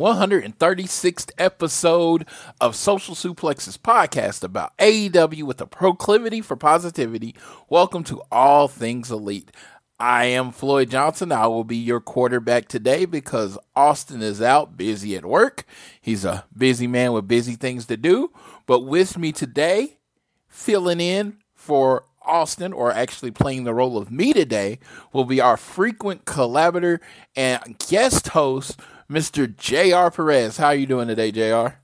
136th episode of Social Suplexes podcast about AEW with a proclivity for positivity. Welcome to All Things Elite. I am Floyd Johnson. I will be your quarterback today because Austin is out busy at work. He's a busy man with busy things to do. But with me today, filling in for Austin, or actually playing the role of me today, will be our frequent collaborator and guest host, Mr. J.R. Perez. How are you doing today, J.R.?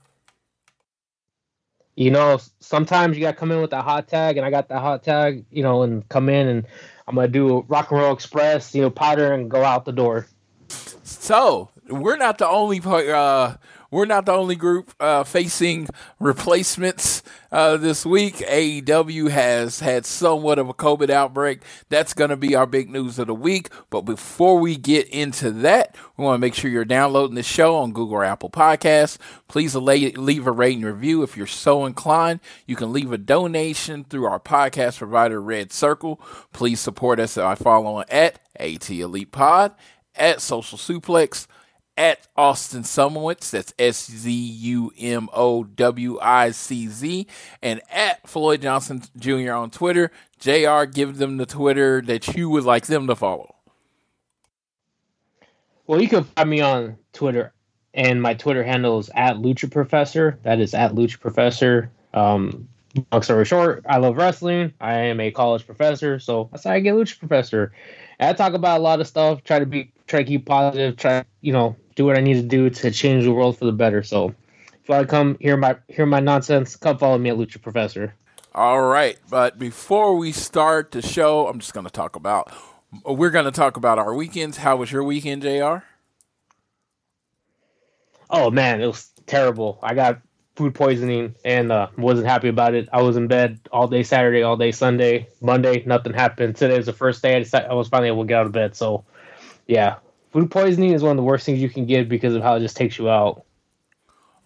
you know, sometimes you got to come in with that hot tag, and I got that hot tag, you know, and come in and I'm gonna do a Rock and Roll Express, you know, powder and go out the door. So we're not the only uh, we're not the only group uh, facing replacements uh, this week. AEW has had somewhat of a COVID outbreak. That's going to be our big news of the week. But before we get into that, we want to make sure you're downloading the show on Google or Apple Podcasts. Please leave a rating review if you're so inclined. You can leave a donation through our podcast provider, Red Circle. Please support us by following at AT Elite Pod, at Social Suplex, at Austin Szumowicz, that's S Z U M O W I C Z, and at Floyd Johnson Jr. on Twitter. JR, give them the Twitter that you would like them to follow. Well, you can find me on Twitter, and my Twitter handle is at Lucha Professor. That is at Lucha Professor. Um, long story short, I love wrestling. I am a college professor, so that's how I get Lucha Professor. And I talk about a lot of stuff. Try to be, try to keep positive. Try, you know, do what I need to do to change the world for the better. So, if you want to come hear my hear my nonsense, come follow me at Lucha Professor. All right, but before we start the show, I'm just going to talk about. We're going to talk about our weekends. How was your weekend, Jr? Oh man, it was terrible. I got food poisoning and uh, wasn't happy about it. I was in bed all day Saturday, all day Sunday, Monday. Nothing happened. Today was the first day I, decided, I was finally able to get out of bed. So, yeah, food poisoning is one of the worst things you can get because of how it just takes you out.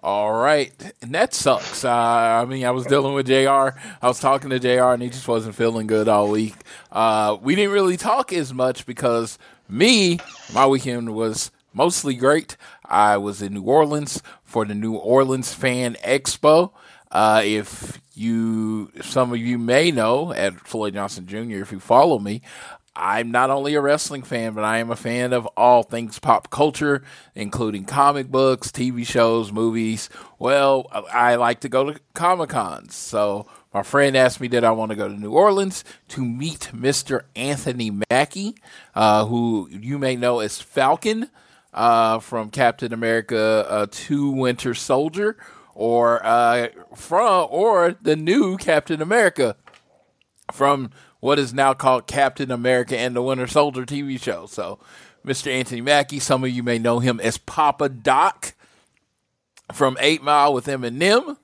All right, and that sucks. Uh, I mean, I was dealing with Jr. I was talking to Jr. and he just wasn't feeling good all week. Uh, we didn't really talk as much because me, my weekend was mostly great. I was in New Orleans for the New Orleans Fan Expo. Uh, if you, some of you may know at Floyd Johnson Jr., if you follow me, I'm not only a wrestling fan, but I am a fan of all things pop culture, including comic books, TV shows, movies. Well, I like to go to Comic Cons. So my friend asked me did I want to go to New Orleans to meet Mr. Anthony Mackie, uh, who you may know as Falcon uh, from Captain America uh, 2 Winter Soldier, or uh, from or the new Captain America from what is now called Captain America and the Winter Soldier TV show. So Mr. Anthony Mackie. Some of you may know him as Papa Doc from Eight Mile with Eminem.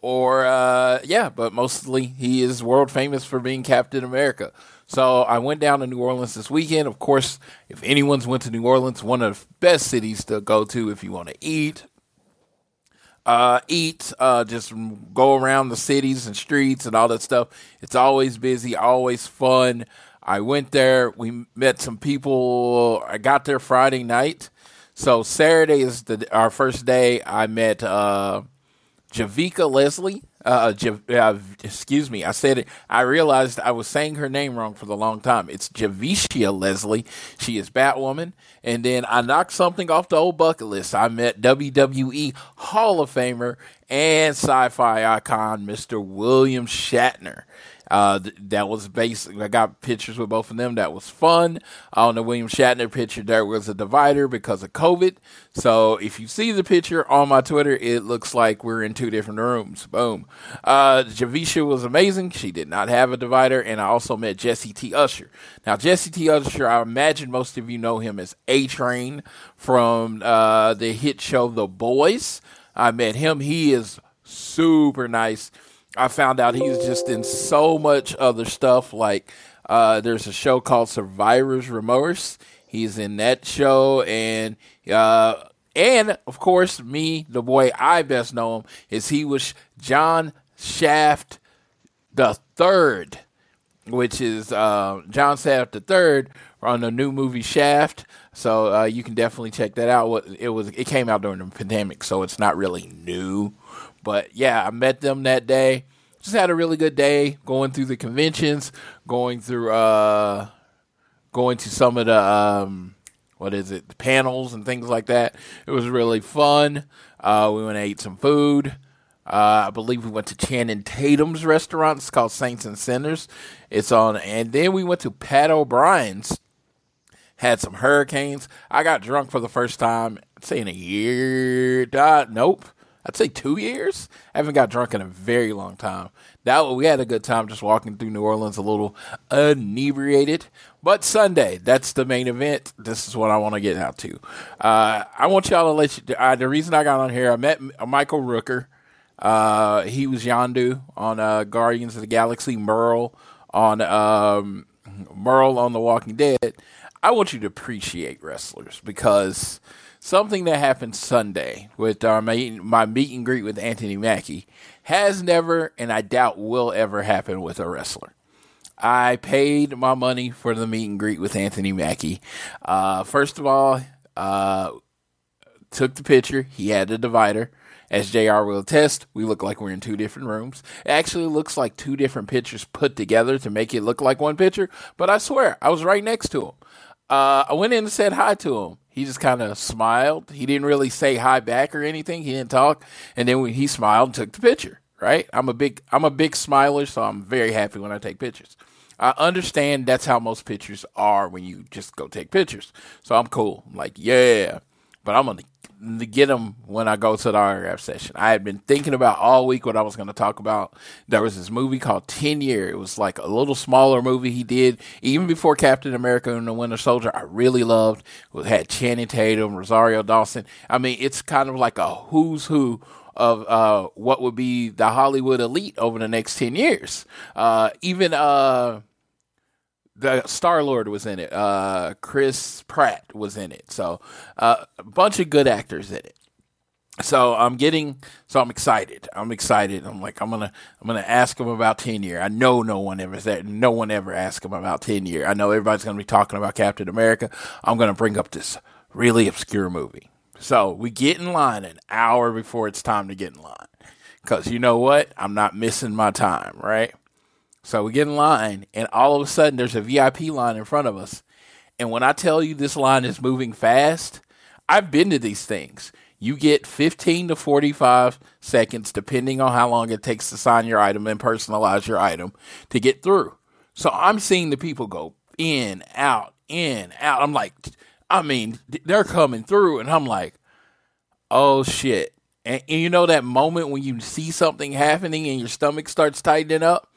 Or, uh, yeah, but mostly he is world famous for being Captain America. So I went down to New Orleans this weekend. Of course, if anyone's went to New Orleans, one of the best cities to go to if you want to eat, uh, eat, uh, just go around the cities and streets and all that stuff. It's always busy, always fun. I went there. We met some people. I got there Friday night. So Saturday is the our first day. I met uh, Javicia Leslie. Uh, uh, excuse me, I said it. I realized I was saying her name wrong for the long time. It's Javicia Leslie. She is Batwoman. And then I knocked something off the old bucket list. I met WWE Hall of Famer and sci fi icon, Mr. William Shatner. Uh, that was basic. I got pictures with both of them. That was fun. On the William Shatner picture, there was a divider because of COVID. So if you see the picture on my Twitter, it looks like we're in two different rooms. Boom. Uh, Javicia was amazing. She did not have a divider. And I also met Jesse T. Usher. Now, Jesse T. Usher, I imagine most of you know him as A Train from uh, the hit show The Boys. I met him. He is super nice. I found out he's just in so much other stuff. Like uh, there's a show called Survivor's Remorse. He's in that show, and uh, and of course, me, the boy I best know him is he was John Shaft the third, which is uh, John Shaft the third on the new movie Shaft. So uh, you can definitely check that out. It was it came out during the pandemic, so it's not really new. But yeah, I met them that day. Just had a really good day going through the conventions, going through uh going to some of the um what is it, the panels and things like that. It was really fun. Uh, we went and ate some food. Uh, I believe we went to Channing Tatum's restaurant. It's called Saints and Sinners. It's on, and then we went to Pat O'Brien's. Had some hurricanes. I got drunk for the first time, I'd say in a year. Uh, nope. I'd say two years. I haven't got drunk in a very long time. That we had a good time just walking through New Orleans, a little inebriated. But Sunday, that's the main event. This is what I want to get out to. Uh, I want y'all to let you. Uh, the reason I got on here, I met Michael Rooker. Uh, he was Yondu on uh, Guardians of the Galaxy. Merle on um, Merle on The Walking Dead. I want you to appreciate wrestlers because something that happened Sunday with our my, my meet and greet with Anthony Mackie has never, and I doubt will ever happen with a wrestler. I paid my money for the meet and greet with Anthony Mackie. Uh, first of all, uh, took the picture. He had a divider. As JR will attest, we look like we're in two different rooms. It actually looks like two different pictures put together to make it look like one picture, but I swear, I was right next to him. Uh, I went in and said hi to him. He just kind of smiled. He didn't really say hi back or anything. He didn't talk. And then he smiled and took the picture, right? I'm a big I'm a big smiler, so I'm very happy when I take pictures. I understand that's how most pictures are when you just go take pictures. So I'm cool. I'm like, yeah. But I'm gonna to get them when I go to the autograph session. I had been thinking about all week what I was going to talk about. There was this movie called Ten Year. It was like a little smaller movie he did even before Captain America and the Winter Soldier. I really loved. It had Channing Tatum, Rosario Dawson. I mean, it's kind of like a who's who of uh, what would be the Hollywood elite over the next ten years. Uh, even uh, the Star Lord was in it. Uh, Chris Pratt was in it. So uh, a bunch of good actors in it. So I'm getting, so I'm excited. I'm excited. I'm like, I'm gonna, I'm gonna ask him about ten year. I know no one ever said, no one ever asked him about ten year. I know everybody's gonna be talking about Captain America. I'm gonna bring up this really obscure movie. So we get in line an hour before it's time to get in line, because you know what? I'm not missing my time, right? So we get in line, and all of a sudden there's a VIP line in front of us. And when I tell you this line is moving fast, I've been to these things. You get 15 to 45 seconds, depending on how long it takes to sign your item and personalize your item to get through. So I'm seeing the people go in, out, in, out. I'm like, I mean, they're coming through, and I'm like, oh shit. And, and you know that moment when you see something happening and your stomach starts tightening up?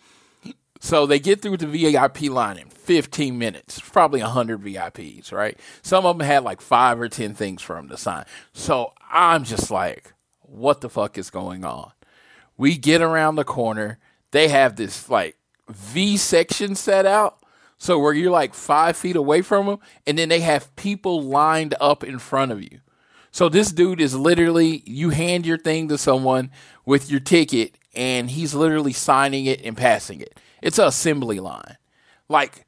So they get through the VIP line in 15 minutes, probably 100 VIPs, right? Some of them had like five or 10 things for them to sign. So I'm just like, what the fuck is going on? We get around the corner. They have this like V section set out. So where you're like five feet away from them, and then they have people lined up in front of you. So this dude is literally, you hand your thing to someone with your ticket, and he's literally signing it and passing it. It's an assembly line. Like,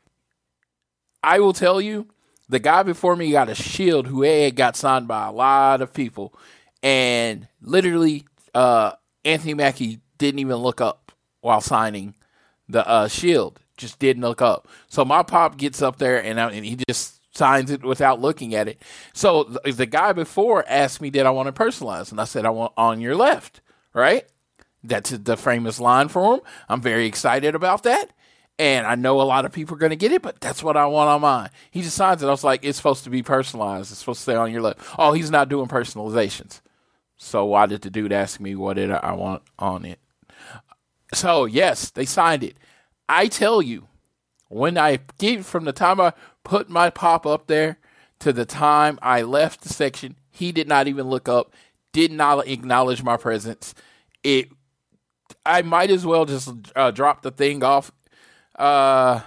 I will tell you, the guy before me got a shield who had got signed by a lot of people, and literally, uh, Anthony Mackie didn't even look up while signing the uh, shield. Just didn't look up. So my pop gets up there and, and he just signs it without looking at it. So the, the guy before asked me, "Did I want to personalize?" And I said, "I want on your left." Right. That's the famous line for him. I'm very excited about that. And I know a lot of people are going to get it, but that's what I want on mine. He signs it. I was like, it's supposed to be personalized. It's supposed to stay on your left. Oh, he's not doing personalizations. So why did the dude ask me what did I want on it? So yes, they signed it. I tell you, when I get from the time I put my pop up there to the time I left the section, he did not even look up, did not acknowledge my presence. It, I might as well just uh, drop the thing off. Uh,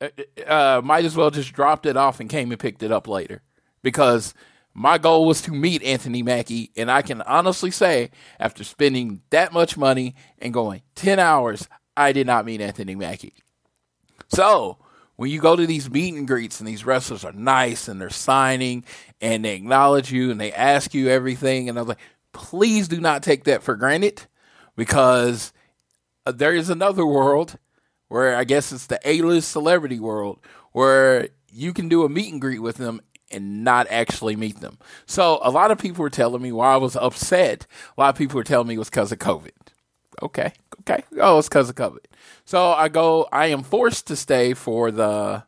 uh, uh, might as well just dropped it off and came and picked it up later because my goal was to meet Anthony Mackie, and I can honestly say, after spending that much money and going 10 hours, I did not meet Anthony Mackie. So, when you go to these meet and greets and these wrestlers are nice and they're signing and they acknowledge you and they ask you everything, and I was like, please do not take that for granted because uh, there is another world where I guess it's the A list celebrity world where you can do a meet and greet with them and not actually meet them. So a lot of people were telling me why I was upset. A lot of people were telling me it was because of COVID. Okay, okay. Oh, it's because of COVID. So I go. I am forced to stay for the.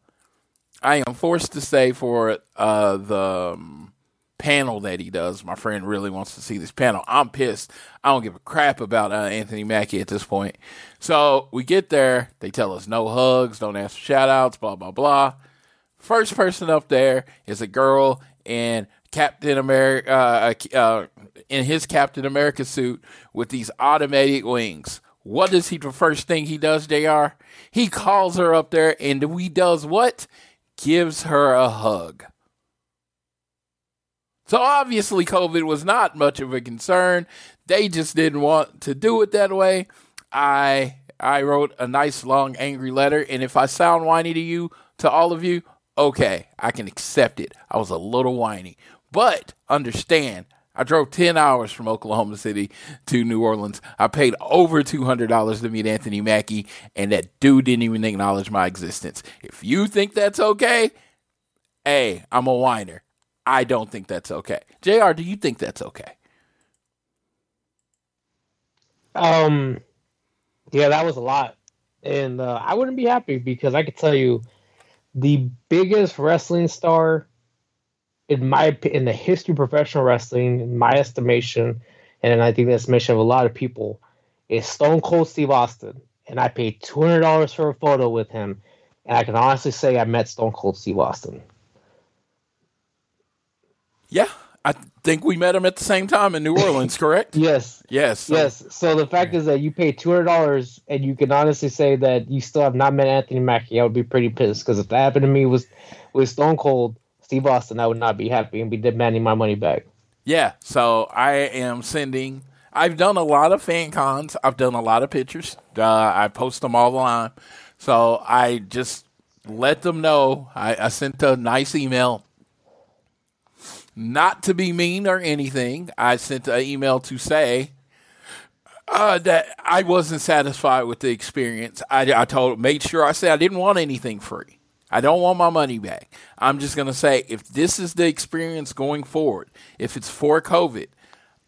I am forced to stay for uh, the um, panel that he does. My friend really wants to see this panel. I'm pissed. I don't give a crap about uh, Anthony Mackie at this point. So we get there. They tell us no hugs, don't ask for shout outs, blah, blah, blah. First person up there is a girl in Captain America, uh, uh, uh, in his Captain America suit with these automatic wings. What is he? The first thing he does, Jr. He calls her up there, and we does what? Gives her a hug. So obviously, COVID was not much of a concern. They just didn't want to do it that way. I I wrote a nice long angry letter, and if I sound whiny to you, to all of you, okay, I can accept it. I was a little whiny. But understand, I drove 10 hours from Oklahoma City to New Orleans. I paid over $200 to meet Anthony Mackie, and that dude didn't even acknowledge my existence. If you think that's okay, hey, I'm a whiner. I don't think that's okay. JR, do you think that's okay? Um, yeah, that was a lot. And uh, I wouldn't be happy because I could tell you the biggest wrestling star in my in the history of professional wrestling, in my estimation, and I think the estimation of a lot of people, is Stone Cold Steve Austin. And I paid two hundred dollars for a photo with him, and I can honestly say I met Stone Cold Steve Austin. Yeah, I think we met him at the same time in New Orleans, correct? yes. Yes. So. Yes. So the fact is that you paid two hundred dollars and you can honestly say that you still have not met Anthony Mackie. I would be pretty pissed because if that happened to me with with Stone Cold Steve Austin, I would not be happy and be demanding my money back. Yeah. So I am sending. I've done a lot of fan cons. I've done a lot of pictures. Uh, I post them all the time. So I just let them know. I, I sent a nice email not to be mean or anything, I sent an email to say uh, that I wasn't satisfied with the experience. I, I told, made sure I said I didn't want anything free. I don't want my money back. I'm just going to say if this is the experience going forward, if it's for COVID,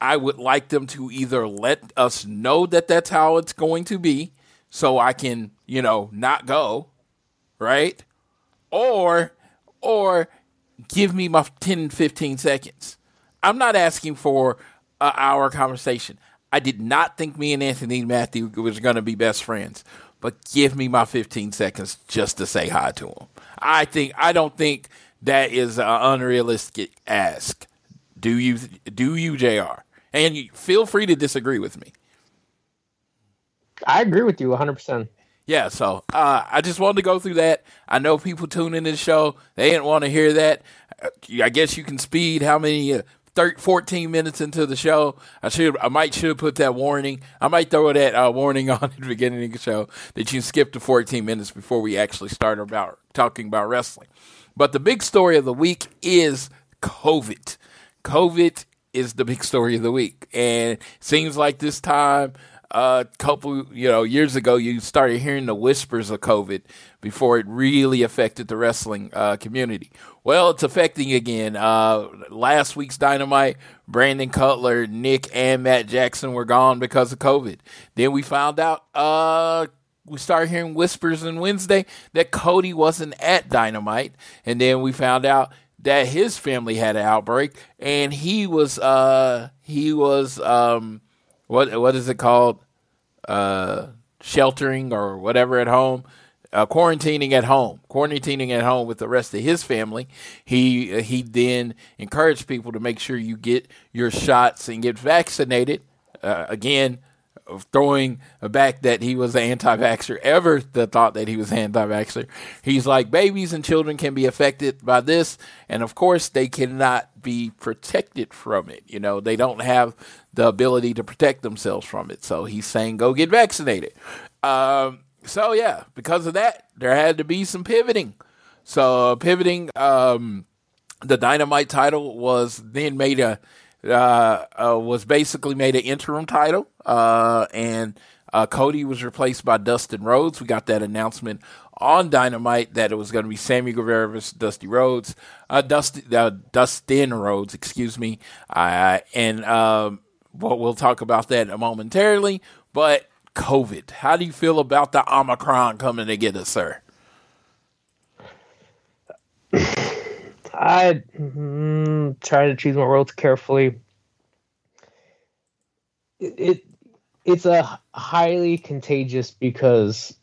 I would like them to either let us know that that's how it's going to be so I can, you know, not go, right? Or or give me my 10, 15 seconds. I'm not asking for an hour conversation. I did not think me and Anthony Matthew was going to be best friends. but give me my 15 seconds just to say hi to him. I think I don't think that is an unrealistic ask. Do you do you Jr. And feel free to disagree with me. I agree with you 100%. Yeah, so uh, I just wanted to go through that. I know people tune in the show; they didn't want to hear that. Uh, I guess you can speed how many uh, 13, 14 minutes into the show. I should, I might should put that warning. I might throw that uh, warning on at the beginning of the show that you skip to 14 minutes before we actually start about talking about wrestling. But the big story of the week is COVID. COVID is the big story of the week, and seems like this time a uh, couple, you know, years ago, you started hearing the whispers of COVID before it really affected the wrestling uh, community. Well, it's affecting again. Uh, last week's Dynamite, Brandon Cutler, Nick, and Matt Jackson were gone because of COVID. Then we found out, uh, we started hearing whispers on Wednesday that Cody wasn't at Dynamite. And then we found out that his family had an outbreak and he was, uh, he was, um, what, what is it called? Uh, sheltering or whatever at home uh, quarantining at home, quarantining at home with the rest of his family. He uh, he then encouraged people to make sure you get your shots and get vaccinated. Uh, again, throwing back that he was an anti-vaxxer, ever the thought that he was anti-vaxxer. He's like babies and children can be affected by this, and of course they cannot be protected from it. You know, they don't have the ability to protect themselves from it. So he's saying go get vaccinated. Um, so yeah, because of that, there had to be some pivoting. So uh, pivoting, um, the Dynamite title was then made a uh, uh, was basically made an interim title, uh, and uh, Cody was replaced by Dustin Rhodes. We got that announcement on Dynamite that it was going to be Sammy Guevara versus Dusty Rhodes, uh, Dusty, Dustin Rhodes, excuse me, and um, well, we'll talk about that momentarily. But COVID. How do you feel about the Omicron coming to get us, sir? I mm, try to choose my words carefully. It, it it's a highly contagious because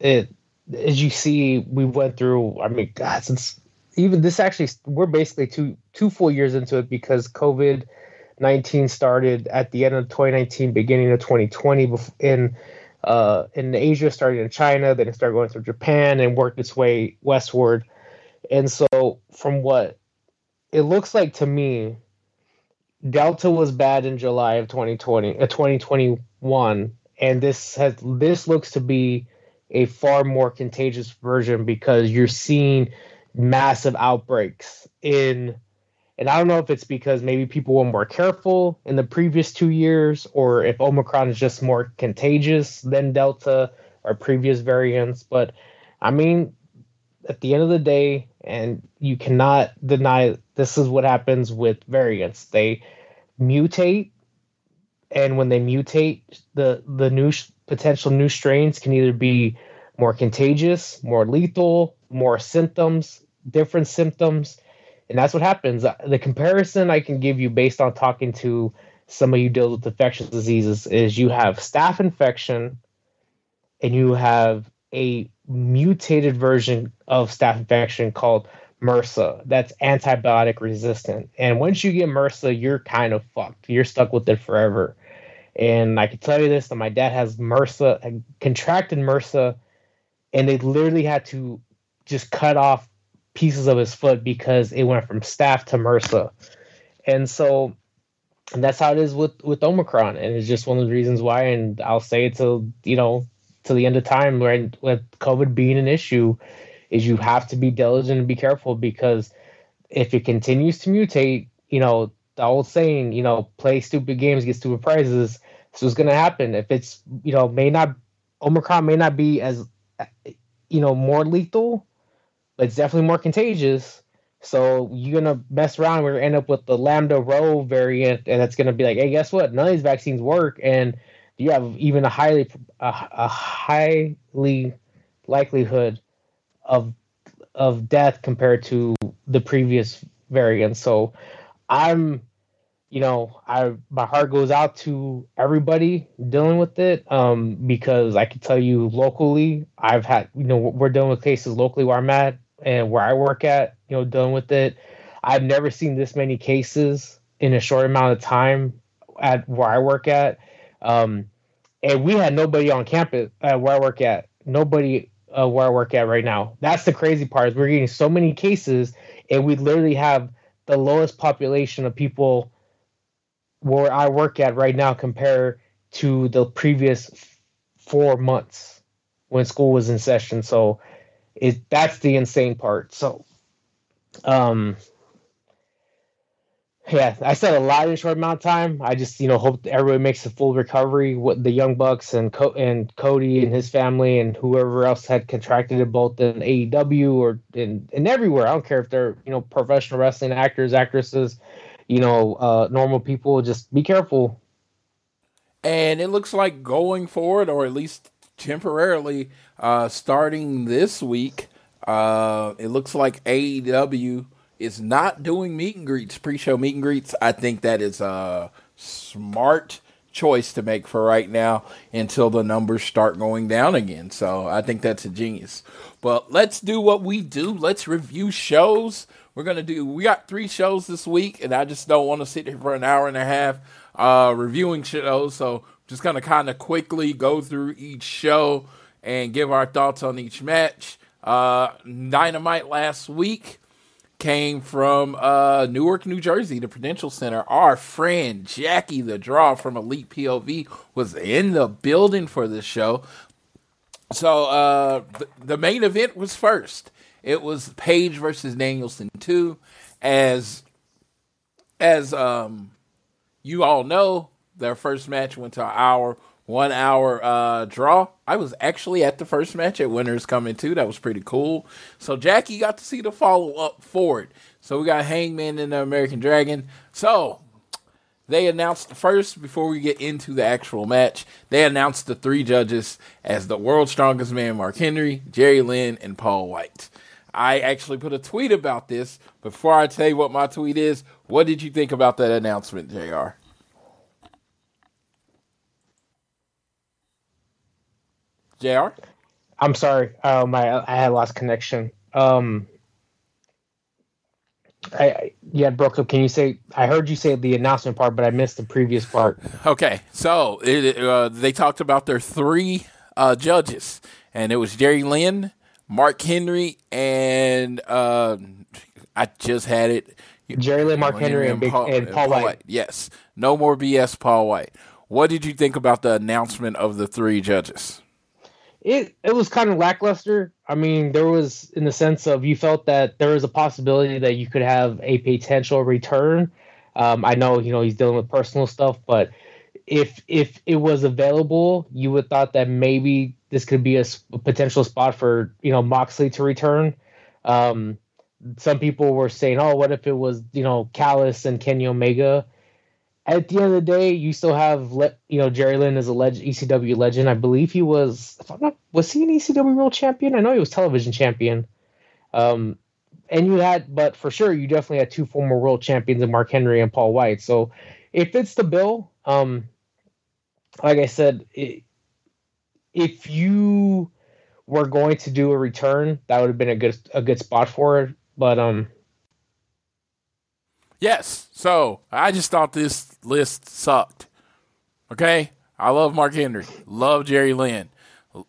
it as you see we went through i mean god since even this actually we're basically two two full years into it because covid 19 started at the end of 2019, beginning of 2020. In uh, in Asia, started in China, then it started going through Japan and worked its way westward. And so, from what it looks like to me, Delta was bad in July of 2020, uh, 2021, and this has this looks to be a far more contagious version because you're seeing massive outbreaks in and I don't know if it's because maybe people were more careful in the previous two years or if Omicron is just more contagious than Delta or previous variants. But I mean, at the end of the day, and you cannot deny this is what happens with variants. They mutate, and when they mutate, the the new potential new strains can either be more contagious, more lethal, more symptoms, different symptoms and that's what happens. Uh, the comparison I can give you based on talking to somebody who deals with infectious diseases is you have staph infection and you have a mutated version of staph infection called MRSA that's antibiotic resistant. And once you get MRSA, you're kind of fucked. You're stuck with it forever. And I can tell you this that my dad has MRSA, contracted MRSA, and they literally had to just cut off pieces of his foot because it went from staph to MRSA. And so and that's how it is with with Omicron, and it's just one of the reasons why. And I'll say it till you know to the end of time, right? With COVID being an issue, is you have to be diligent and be careful because if it continues to mutate, you know the old saying, you know, play stupid games, get stupid prizes. This is going to happen. If it's you know may not Omicron may not be as you know more lethal, but it's definitely more contagious. So you're gonna mess around. We're gonna end up with the Lambda Rho variant, and it's gonna be like, hey, guess what? None of these vaccines work, and you have even a highly a, a highly likelihood of of death compared to the previous variant. So I'm you know, I my heart goes out to everybody dealing with it um, because I can tell you locally, I've had you know we're dealing with cases locally where I'm at and where I work at, you know, dealing with it. I've never seen this many cases in a short amount of time at where I work at. Um, and we had nobody on campus uh, where I work at. Nobody uh, where I work at right now. That's the crazy part. Is we're getting so many cases, and we literally have the lowest population of people where I work at right now compared to the previous four months when school was in session. So it that's the insane part. So um yeah, I said a lot in a short amount of time. I just, you know, hope everybody makes a full recovery. What the Young Bucks and Co- and Cody and his family and whoever else had contracted it, both in AEW or in, in everywhere. I don't care if they're, you know, professional wrestling actors, actresses, you know, uh, normal people. Just be careful. And it looks like going forward, or at least temporarily, uh, starting this week, uh, it looks like AEW is not doing meet and greets, pre-show meet and greets. I think that is a smart choice to make for right now until the numbers start going down again. So I think that's a genius. But let's do what we do. Let's review shows. We're gonna do. We got three shows this week, and I just don't want to sit here for an hour and a half uh, reviewing shows. So just gonna kind of quickly go through each show and give our thoughts on each match. Uh, Dynamite last week came from uh, Newark, New Jersey, the Prudential Center. Our friend Jackie the Draw from Elite POV was in the building for this show. So uh, the, the main event was first. It was Page versus Danielson 2. As as um, you all know, their first match went to an hour one hour uh, draw. I was actually at the first match at Winter Is Coming too. That was pretty cool. So Jackie got to see the follow up for it. So we got Hangman and the American Dragon. So they announced first before we get into the actual match. They announced the three judges as the world's strongest man: Mark Henry, Jerry Lynn, and Paul White. I actually put a tweet about this. Before I tell you what my tweet is, what did you think about that announcement, Jr.? Jr. I'm sorry. Um, I I had lost connection. Um, I, I yeah broke up. Can you say? I heard you say the announcement part, but I missed the previous part. Okay, so it, uh, they talked about their three uh, judges, and it was Jerry Lynn, Mark Henry, and uh, I just had it. Jerry Lynn, Mark Henry, and, Big, Paul, and Paul White. White. Yes, no more BS. Paul White. What did you think about the announcement of the three judges? It it was kind of lackluster. I mean, there was in the sense of you felt that there was a possibility that you could have a potential return. Um, I know you know he's dealing with personal stuff, but if if it was available, you would thought that maybe this could be a, a potential spot for you know Moxley to return. Um, some people were saying, "Oh, what if it was you know Callis and Kenny Omega?" At the end of the day, you still have you know Jerry Lynn is a leg- ECW legend. I believe he was. If I'm not, was he an ECW World Champion? I know he was television champion. Um, and you had, but for sure, you definitely had two former world champions in Mark Henry and Paul White. So it fits the bill. Um, like I said, it, if you were going to do a return, that would have been a good a good spot for it. But um, Yes. So I just thought this list sucked. Okay. I love Mark Henry. Love Jerry Lynn.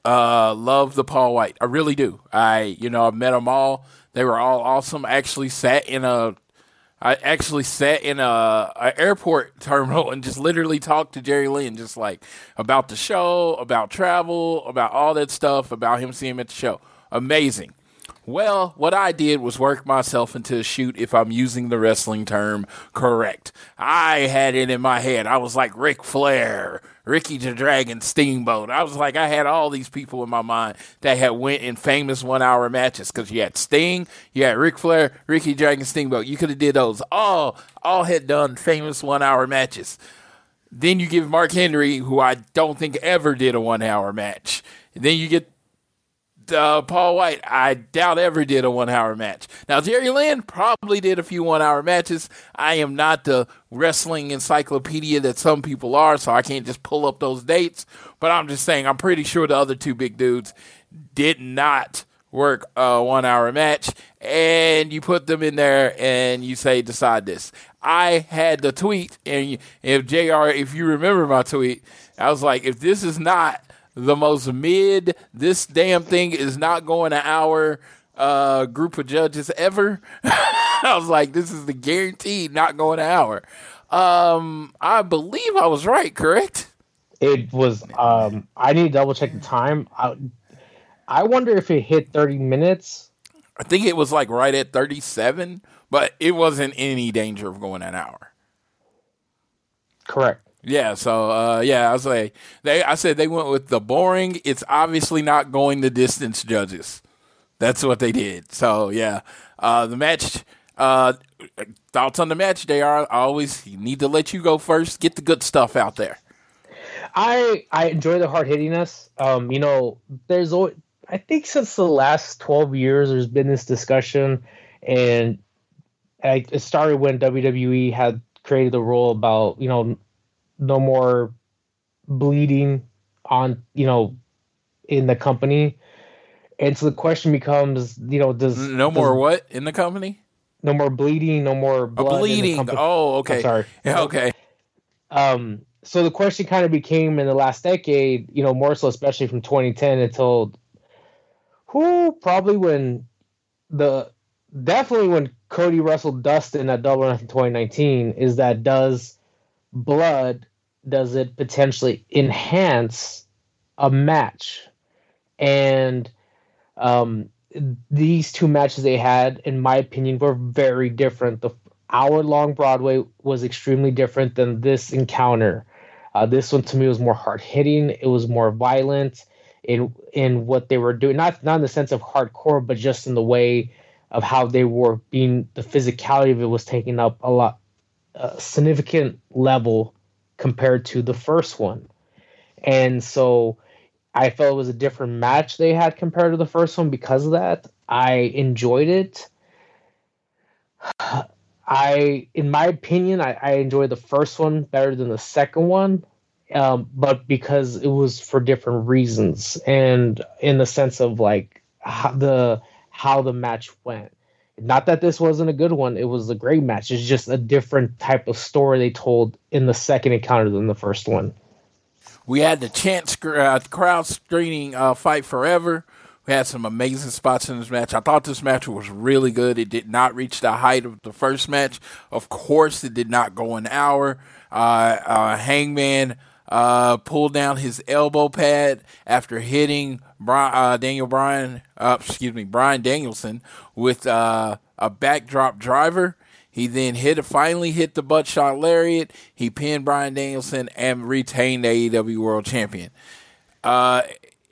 Uh, love the Paul White. I really do. I, you know, I've met them all. They were all awesome. I actually sat in a, I actually sat in a, a airport terminal and just literally talked to Jerry Lynn, just like about the show, about travel, about all that stuff, about him seeing him at the show. Amazing. Well, what I did was work myself into a shoot if I'm using the wrestling term correct. I had it in my head. I was like Ric Flair, Ricky the Dragon Steamboat. I was like, I had all these people in my mind that had went in famous one hour matches because you had Sting, you had Ric Flair, Ricky Dragon Steamboat. You could have did those. All, all had done famous one hour matches. Then you give Mark Henry, who I don't think ever did a one hour match. then you get uh, Paul White, I doubt ever did a one hour match. Now, Jerry Lynn probably did a few one hour matches. I am not the wrestling encyclopedia that some people are, so I can't just pull up those dates. But I'm just saying, I'm pretty sure the other two big dudes did not work a one hour match. And you put them in there and you say, decide this. I had the tweet, and if JR, if you remember my tweet, I was like, if this is not the most mid, this damn thing is not going an hour uh, group of judges ever. I was like, this is the guaranteed not going an hour. Um, I believe I was right, correct? It was. Um, I need to double check the time. I, I wonder if it hit thirty minutes. I think it was like right at thirty-seven but it wasn't any danger of going an hour. Correct. Yeah, so uh, yeah, I was like, they. I said they went with the boring. It's obviously not going the distance judges. That's what they did. So yeah, uh, the match. Uh, thoughts on the match? They are always need to let you go first. Get the good stuff out there. I I enjoy the hard hittingness. Um, you know, there's always, I think since the last twelve years, there's been this discussion, and I, it started when WWE had created the rule about you know no more bleeding on you know in the company, and so the question becomes you know does no does, more what in the company? No more bleeding, no more blood. bleeding. Oh, okay. I'm sorry. Yeah, okay. Um. So the question kind of became in the last decade, you know, more so especially from 2010 until who probably when the definitely when Cody wrestled Dustin at Double or Nothing 2019 is that does blood does it potentially enhance a match? And um, these two matches they had, in my opinion, were very different. The hour long Broadway was extremely different than this encounter. Uh, this one to me was more hard hitting. It was more violent in in what they were doing. Not not in the sense of hardcore, but just in the way of how they were being the physicality of it was taking up a lot a significant level compared to the first one. And so i felt it was a different match they had compared to the first one because of that. I enjoyed it. I in my opinion i, I enjoyed the first one better than the second one um, but because it was for different reasons and in the sense of like how the how the match went. Not that this wasn't a good one, it was a great match. It's just a different type of story they told in the second encounter than the first one. We had the chance uh, crowd screening uh, fight forever. We had some amazing spots in this match. I thought this match was really good. It did not reach the height of the first match. Of course, it did not go an hour. Uh, uh Hangman uh, pulled down his elbow pad after hitting Brian, uh, Daniel Bryan, uh, excuse me, Brian Danielson with uh, a backdrop driver. He then hit, finally hit the Buckshot Lariat. He pinned Brian Danielson and retained the AEW World Champion. Uh,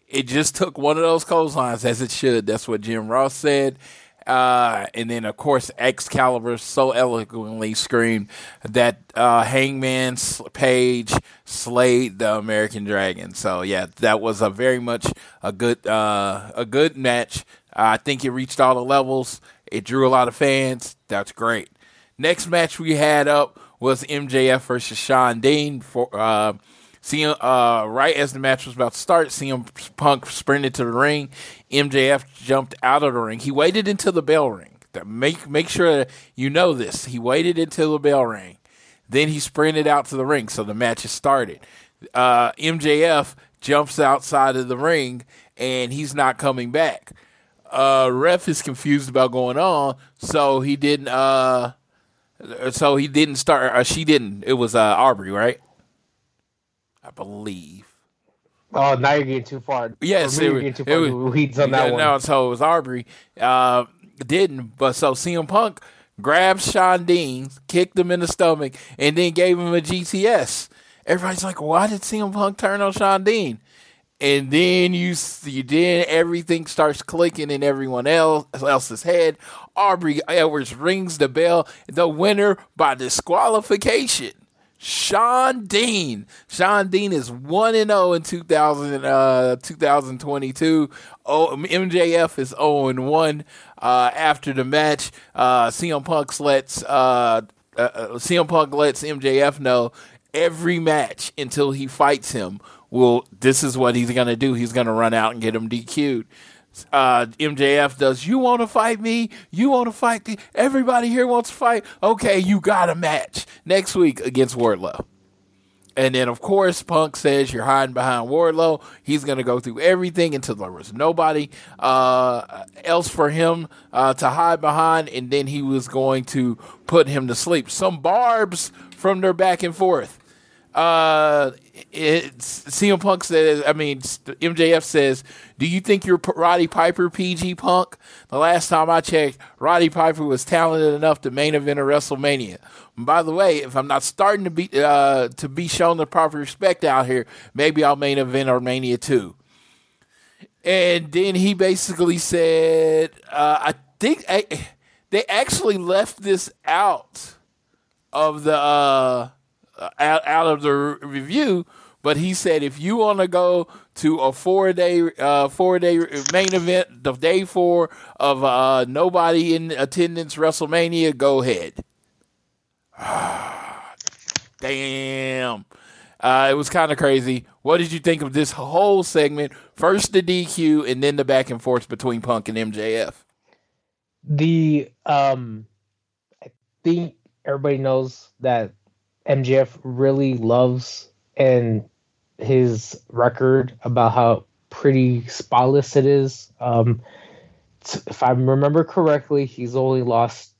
it just took one of those clotheslines as it should. That's what Jim Ross said. Uh, and then, of course, Excalibur so eloquently screamed that uh, Hangman Page slayed the American Dragon. So yeah, that was a very much a good uh, a good match. I think it reached all the levels. It drew a lot of fans. That's great. Next match we had up was MJF versus Shawn Dean for. CM, uh, right as the match was about to start, CM Punk sprinted to the ring. MJF jumped out of the ring. He waited until the bell rang. Make make sure you know this. He waited until the bell rang. Then he sprinted out to the ring, so the match has started. Uh, MJF jumps outside of the ring, and he's not coming back. Uh, ref is confused about going on, so he didn't. Uh, so he didn't start. Uh, she didn't. It was uh, Aubrey, right? I believe. Oh, now you're getting too far. Yes, it, getting too far it was, weeds on that one. No, so it was Aubrey. Uh, didn't, but so CM Punk grabbed Shawn Dean, kicked him in the stomach, and then gave him a GTS. Everybody's like, why did CM Punk turn on Shawn Dean? And then you see, then everything starts clicking in everyone else else's head. Aubrey Edwards rings the bell, the winner by disqualification. Shawn Dean. Shawn Dean is 1 and 0 in 2000, uh, 2022. Oh, MJF is 0 and 1 uh, after the match. Uh, CM Punk lets uh, uh, uh CM Punk lets MJF know every match until he fights him. Well, this is what he's gonna do. He's gonna run out and get him DQ'd. Uh, MJF does. You want to fight me? You want to fight? Me? Everybody here wants to fight. Okay, you got a match next week against Wardlow. And then, of course, Punk says you're hiding behind Wardlow. He's going to go through everything until there was nobody uh, else for him uh, to hide behind. And then he was going to put him to sleep. Some barbs from their back and forth. Uh, it's CM Punk says, I mean, MJF says, Do you think you're Roddy Piper, PG Punk? The last time I checked, Roddy Piper was talented enough to main event a WrestleMania. And by the way, if I'm not starting to be uh, to be shown the proper respect out here, maybe I'll main event or Mania too. And then he basically said, uh, I think I, they actually left this out of the. Uh, uh, out, out of the review, but he said if you want to go to a four day uh, four day main event, the day four of uh, nobody in attendance WrestleMania, go ahead. Damn. Uh, it was kind of crazy. What did you think of this whole segment? First the DQ and then the back and forth between Punk and MJF. The um, I think everybody knows that MJF really loves and his record about how pretty spotless it is. Um, if I remember correctly, he's only lost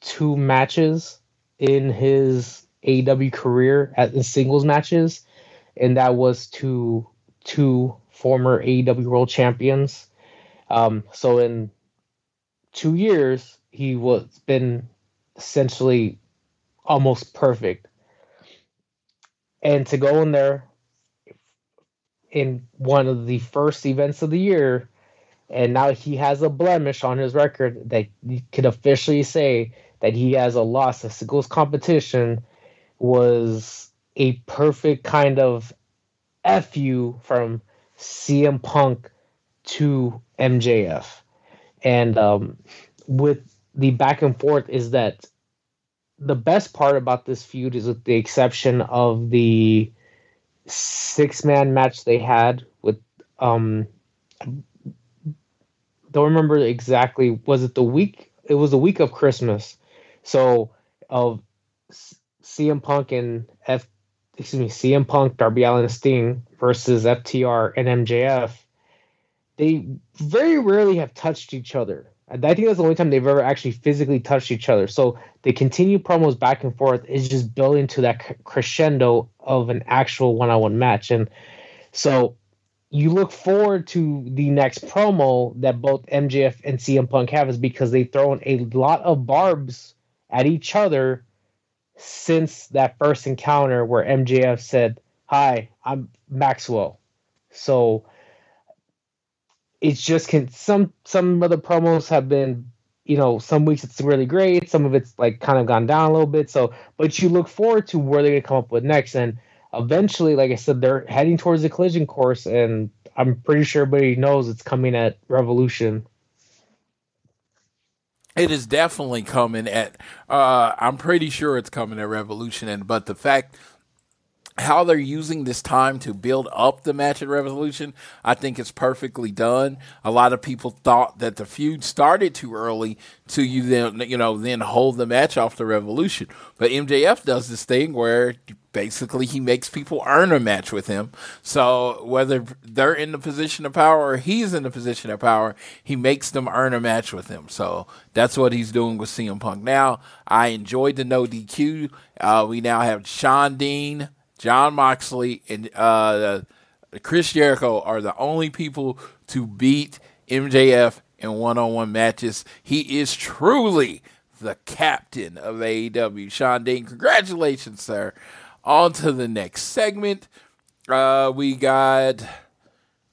two matches in his AEW career at the singles matches, and that was to two former AEW World Champions. Um, so in two years, he was been essentially almost perfect. And to go in there in one of the first events of the year, and now he has a blemish on his record that you could officially say that he has a loss. A singles competition was a perfect kind of fu from CM Punk to MJF, and um, with the back and forth is that the best part about this feud is with the exception of the six man match they had with um don't remember exactly was it the week it was the week of christmas. So of cm punk and f excuse me cm punk darby allin sting versus ftr and mjf they very rarely have touched each other I think that's the only time they've ever actually physically touched each other. So they continue promos back and forth is just building to that crescendo of an actual one-on-one match. And so you look forward to the next promo that both MJF and CM Punk have is because they've thrown a lot of barbs at each other since that first encounter where MJF said, "Hi, I'm Maxwell." So it's just can some some of the promos have been you know some weeks it's really great some of it's like kind of gone down a little bit. So but you look forward to where they're going to come up with next. And eventually like i said they're heading towards the collision course and i'm pretty sure everybody knows it's coming at revolution. It is definitely coming at uh, i'm pretty sure it's coming at revolution. And but the fact how they're using this time to build up the match at Revolution, I think it's perfectly done. A lot of people thought that the feud started too early to you then you know then hold the match off the Revolution, but MJF does this thing where basically he makes people earn a match with him. So whether they're in the position of power or he's in the position of power, he makes them earn a match with him. So that's what he's doing with CM Punk. Now I enjoyed the no DQ. Uh, we now have Shawn Dean. Jon Moxley and uh, Chris Jericho are the only people to beat MJF in one-on-one matches. He is truly the captain of AEW. Shawn Dean, congratulations, sir. On to the next segment. Uh, we got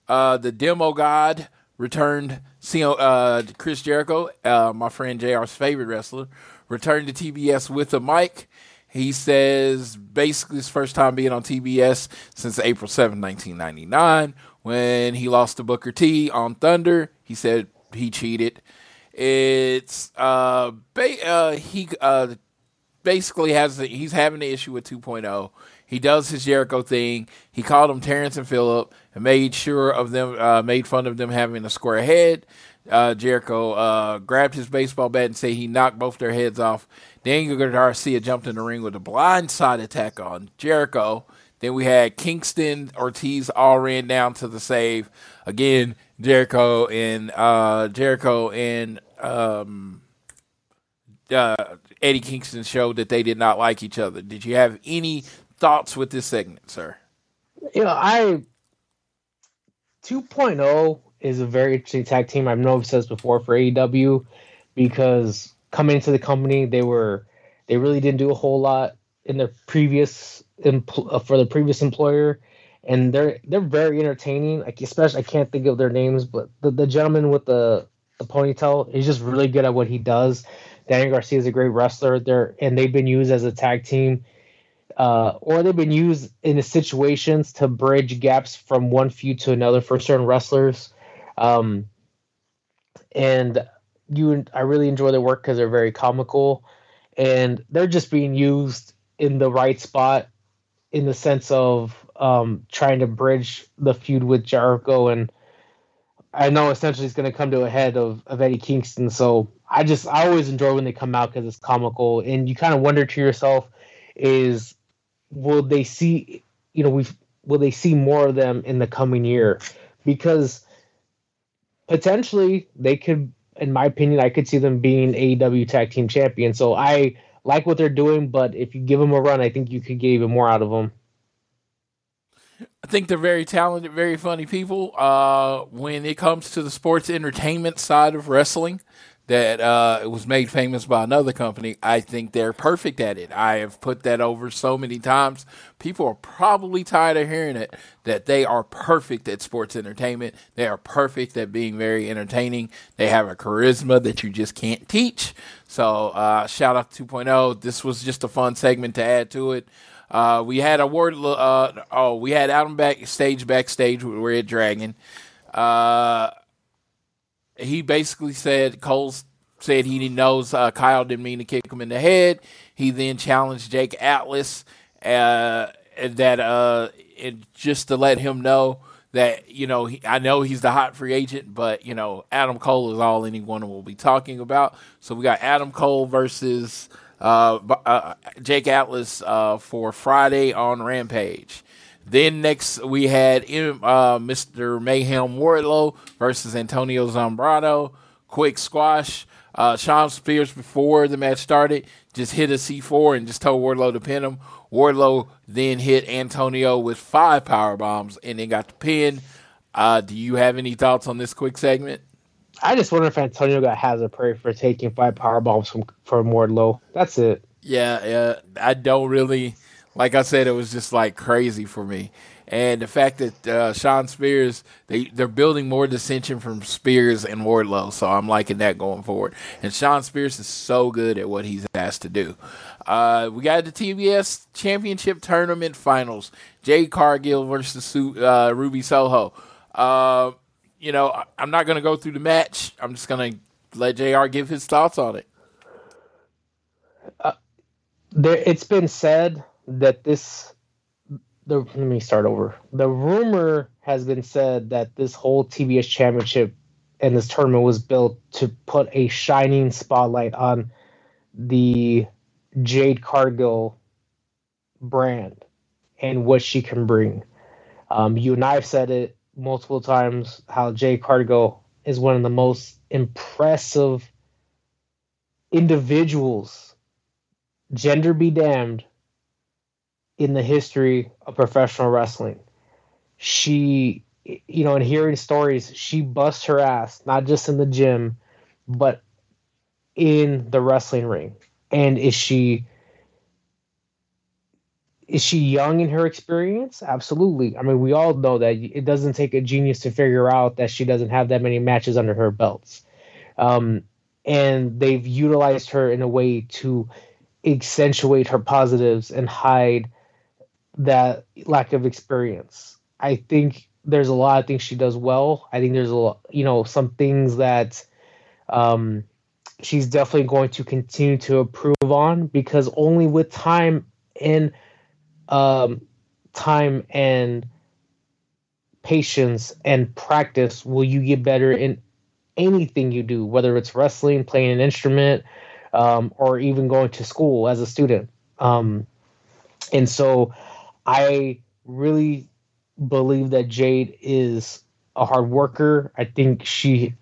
uh, the demo god returned. Uh, Chris Jericho, uh, my friend JR's favorite wrestler, returned to TBS with a mic He says basically his first time being on TBS since April 7, 1999, when he lost to Booker T on Thunder. He said he cheated. It's uh, ba- uh he uh basically has the, he's having the issue with 2.0. He does his Jericho thing. He called them Terrence and Phillip and made sure of them, uh, made fun of them having a square head. Uh, Jericho uh, grabbed his baseball bat and said he knocked both their heads off. Daniel Garcia jumped in the ring with a blindside attack on Jericho. Then we had Kingston Ortiz all ran down to the save. Again, Jericho and uh, Jericho and um, uh, Eddie Kingston showed that they did not like each other. Did you have any thoughts with this segment, sir? You know, I 2.0 is a very interesting tag team. I've known said this before for AEW because coming into the company, they were they really didn't do a whole lot in their previous empl- uh, for the previous employer, and they're they're very entertaining. Like especially, I can't think of their names, but the, the gentleman with the the ponytail is just really good at what he does. Daniel Garcia is a great wrestler. There, and they've been used as a tag team, uh, or they've been used in the situations to bridge gaps from one feud to another for certain wrestlers. Um, and you, I really enjoy their work because they're very comical, and they're just being used in the right spot, in the sense of um, trying to bridge the feud with Jericho and. I know essentially it's going to come to a head of, of Eddie Kingston. So I just I always enjoy when they come out because it's comical, and you kind of wonder to yourself, is will they see you know we will they see more of them in the coming year because potentially they could in my opinion i could see them being aew tag team champion so i like what they're doing but if you give them a run i think you could get even more out of them I think they're very talented, very funny people. Uh, when it comes to the sports entertainment side of wrestling, that uh, was made famous by another company. I think they're perfect at it. I have put that over so many times. People are probably tired of hearing it that they are perfect at sports entertainment. They are perfect at being very entertaining. They have a charisma that you just can't teach. So, uh, shout out to 2.0. This was just a fun segment to add to it. Uh, we had a word. Uh, oh, we had Adam backstage. Backstage, we're at Dragon. Uh, he basically said Cole said he knows uh, Kyle didn't mean to kick him in the head. He then challenged Jake Atlas uh, that uh, just to let him know that you know he, I know he's the hot free agent, but you know Adam Cole is all anyone will be talking about. So we got Adam Cole versus uh, uh, Jake Atlas uh, for Friday on Rampage. Then next we had uh, Mr. Mayhem Wardlow versus Antonio Zambrano. Quick squash. Uh, Shawn Spears before the match started just hit a C4 and just told Wardlow to pin him. Wardlow then hit Antonio with five power bombs and then got the pin. Uh, do you have any thoughts on this quick segment? I just wonder if Antonio got hazard pay for taking five power bombs from from Wardlow. That's it. Yeah, yeah. I don't really like I said, it was just like crazy for me. And the fact that uh, Shawn Spears, they, they're building more dissension from Spears and Wardlow. So I'm liking that going forward. And Shawn Spears is so good at what he's asked to do. Uh, we got the TBS Championship Tournament Finals. Jade Cargill versus uh, Ruby Soho. Uh, you know, I'm not going to go through the match. I'm just going to let JR give his thoughts on it. Uh, there, it's been said that this the let me start over. The rumor has been said that this whole TBS championship and this tournament was built to put a shining spotlight on the Jade Cargill brand and what she can bring. Um, you and I have said it multiple times how Jade Cargill is one of the most impressive individuals, gender be damned, in the history of professional wrestling. She, you know, in hearing stories, she busts her ass, not just in the gym, but in the wrestling ring. And is she is she young in her experience? Absolutely. I mean, we all know that it doesn't take a genius to figure out that she doesn't have that many matches under her belts. Um, and they've utilized her in a way to accentuate her positives and hide that lack of experience. I think there's a lot of things she does well. I think there's a lot, you know, some things that um, she's definitely going to continue to improve on because only with time and um, time and patience and practice will you get better in anything you do, whether it's wrestling, playing an instrument, um, or even going to school as a student. Um, and so I really believe that Jade is a hard worker. I think she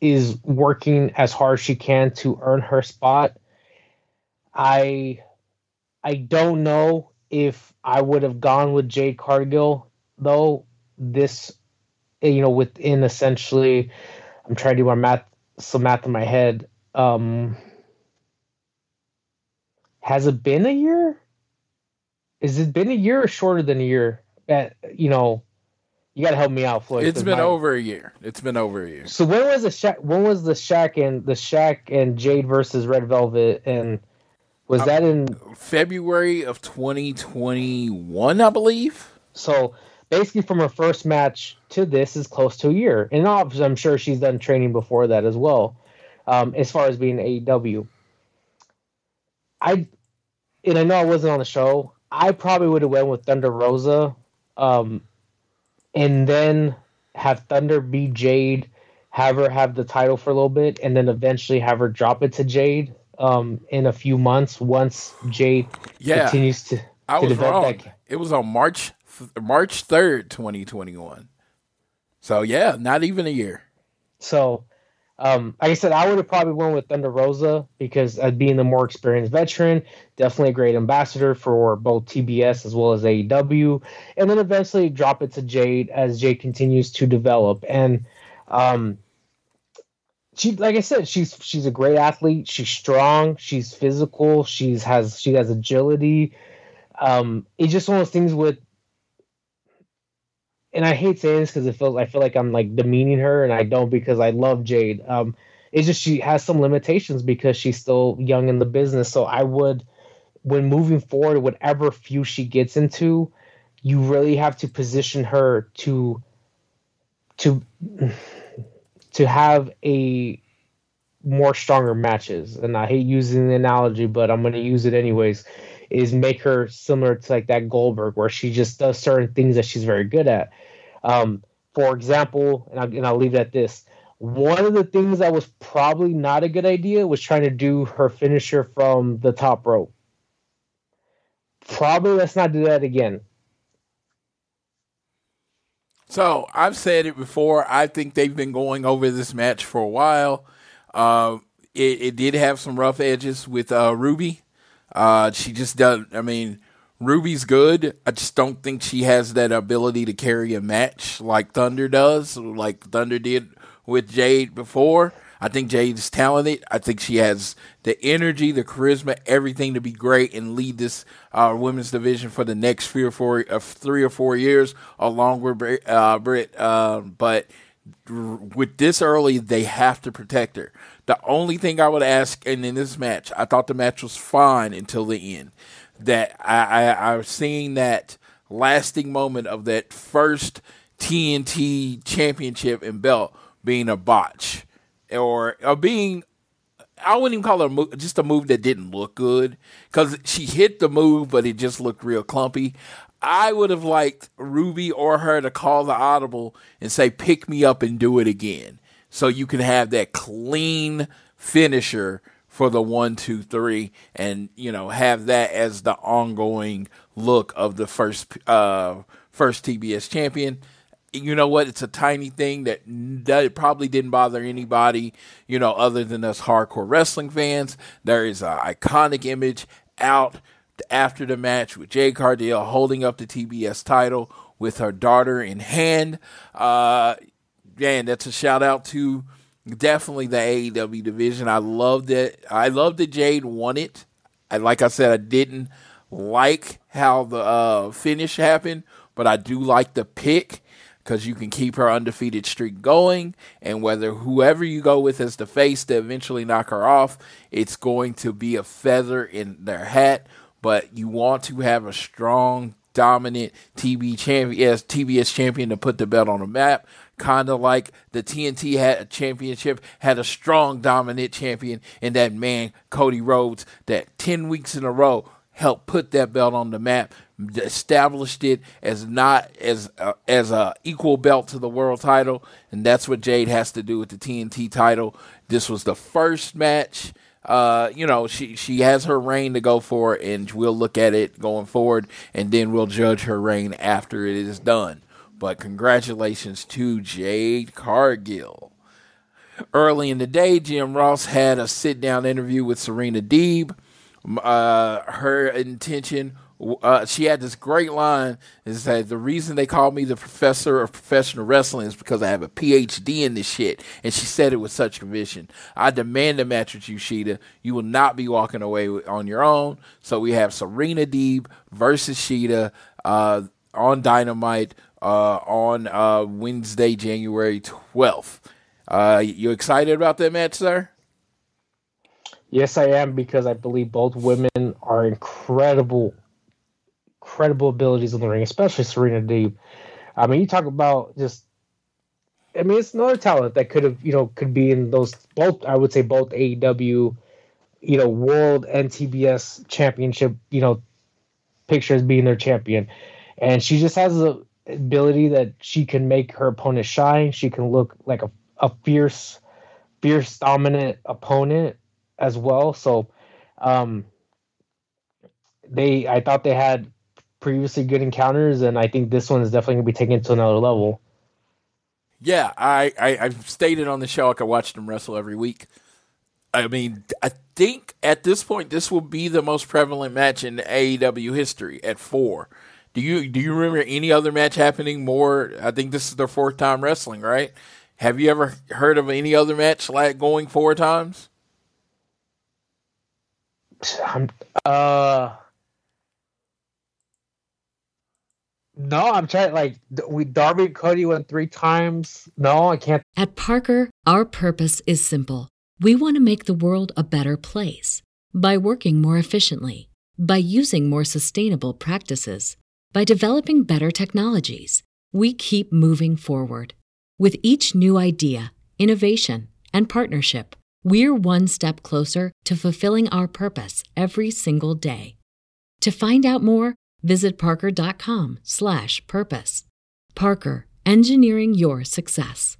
is working as hard as she can to earn her spot. I I don't know if I would have gone with Jade Cargill though this you know within essentially I'm trying to do my math some math in my head. Um has it been a year? Is it been a year or shorter than a year? At you know, you got to help me out, Floyd. It's been my, over a year. It's been over a year. So when was the Shaq? When was the Shaq and the Shaq and Jade versus Red Velvet? And was um, that in February of 2021? I believe. So basically, from her first match to this is close to a year, and obviously, I'm sure she's done training before that as well. Um, as far as being AEW, I and I know I wasn't on the show. I probably would have went with Thunder Rosa, um, and then have Thunder be Jade, have her have the title for a little bit, and then eventually have her drop it to Jade um, in a few months once Jade yeah, continues to. I to was wrong. That. It was on March March third, twenty twenty one. So yeah, not even a year. So um, like I said, I would have probably went with Thunder Rosa because uh, being the more experienced veteran, definitely a great ambassador for both TBS as well as AEW, and then eventually drop it to Jade as Jade continues to develop. And um, she, like I said, she's she's a great athlete. She's strong. She's physical. She's has she has agility. Um, it's just one of those things with and I hate saying this because it feels I feel like I'm like demeaning her, and I don't because I love Jade. Um, it's just she has some limitations because she's still young in the business. So I would, when moving forward, whatever feud she gets into, you really have to position her to, to, to have a more stronger matches. And I hate using the analogy, but I'm going to use it anyways. Is make her similar to like that Goldberg, where she just does certain things that she's very good at. Um, for example, and I'll, and I'll leave it at this. One of the things that was probably not a good idea was trying to do her finisher from the top rope. Probably let's not do that again. So I've said it before. I think they've been going over this match for a while. Uh, it, it, did have some rough edges with uh, Ruby. Uh, she just doesn't. I mean, Ruby's good. I just don't think she has that ability to carry a match like Thunder does, like Thunder did with Jade before. I think Jade's talented. I think she has the energy, the charisma, everything to be great and lead this uh, women's division for the next three or four, uh, three or four years, along with uh, Britt. Uh, but with this early, they have to protect her. The only thing I would ask, and in this match, I thought the match was fine until the end. That I, I, I was seeing that lasting moment of that first TNT championship and belt being a botch or, or being I wouldn't even call it a just a move that didn't look good because she hit the move, but it just looked real clumpy. I would have liked Ruby or her to call the audible and say, pick me up and do it again. So you can have that clean finisher for the one, two, three, and, you know, have that as the ongoing look of the first, uh, first TBS champion. You know what? It's a tiny thing that, that probably didn't bother anybody, you know, other than us hardcore wrestling fans. There is an iconic image out after the match with Jade Cargill holding up the TBS title with her daughter in hand. Uh, man, that's a shout out to definitely the AEW division. I loved it. I loved that Jade won it. And like I said, I didn't like how the uh, finish happened, but I do like the pick. because you can keep her undefeated streak going. And whether whoever you go with as the face to eventually knock her off, it's going to be a feather in their hat. But you want to have a strong, dominant TB champion, yes, TBS champion to put the belt on the map. Kind of like the TNT had a championship, had a strong, dominant champion in that man, Cody Rhodes, that 10 weeks in a row helped put that belt on the map, established it as not as uh, as a equal belt to the world title, and that's what Jade has to do with the TNT title. This was the first match. Uh, you know, she she has her reign to go for, and we'll look at it going forward, and then we'll judge her reign after it is done. But congratulations to Jade Cargill. Early in the day, Jim Ross had a sit down interview with Serena Deeb uh, her intention. Uh, she had this great line is that the reason they call me the professor of professional wrestling is because I have a PhD in this shit. And she said it with such conviction. I demand a match with you, Shida. You will not be walking away on your own. So we have Serena Deeb versus Shida uh, on Dynamite uh, on uh, Wednesday, January 12th. Uh, you excited about that match, sir? Yes, I am because I believe both women are incredible, incredible abilities in the ring, especially Serena Deeb. I mean, you talk about just. I mean, it's another talent that could have, you know, could be in those both. I would say both AEW, you know, World and TBS Championship, you know, pictures being their champion, and she just has the ability that she can make her opponent shine. She can look like a, a fierce, fierce dominant opponent as well. So um, they, I thought they had previously good encounters, and I think this one is definitely to be taken to another level. Yeah, I, I I've stated on the show like I watched them wrestle every week. I mean, I think at this point this will be the most prevalent match in AEW history at four. Do you do you remember any other match happening more? I think this is their fourth time wrestling, right? Have you ever heard of any other match like going four times? I'm uh No, I'm trying like we Darby and Cody went three times. No, I can't. At Parker, our purpose is simple. We want to make the world a better place by working more efficiently, by using more sustainable practices, by developing better technologies. We keep moving forward. With each new idea, innovation, and partnership, we're one step closer to fulfilling our purpose every single day. To find out more, visit parker.com/purpose. Parker, engineering your success.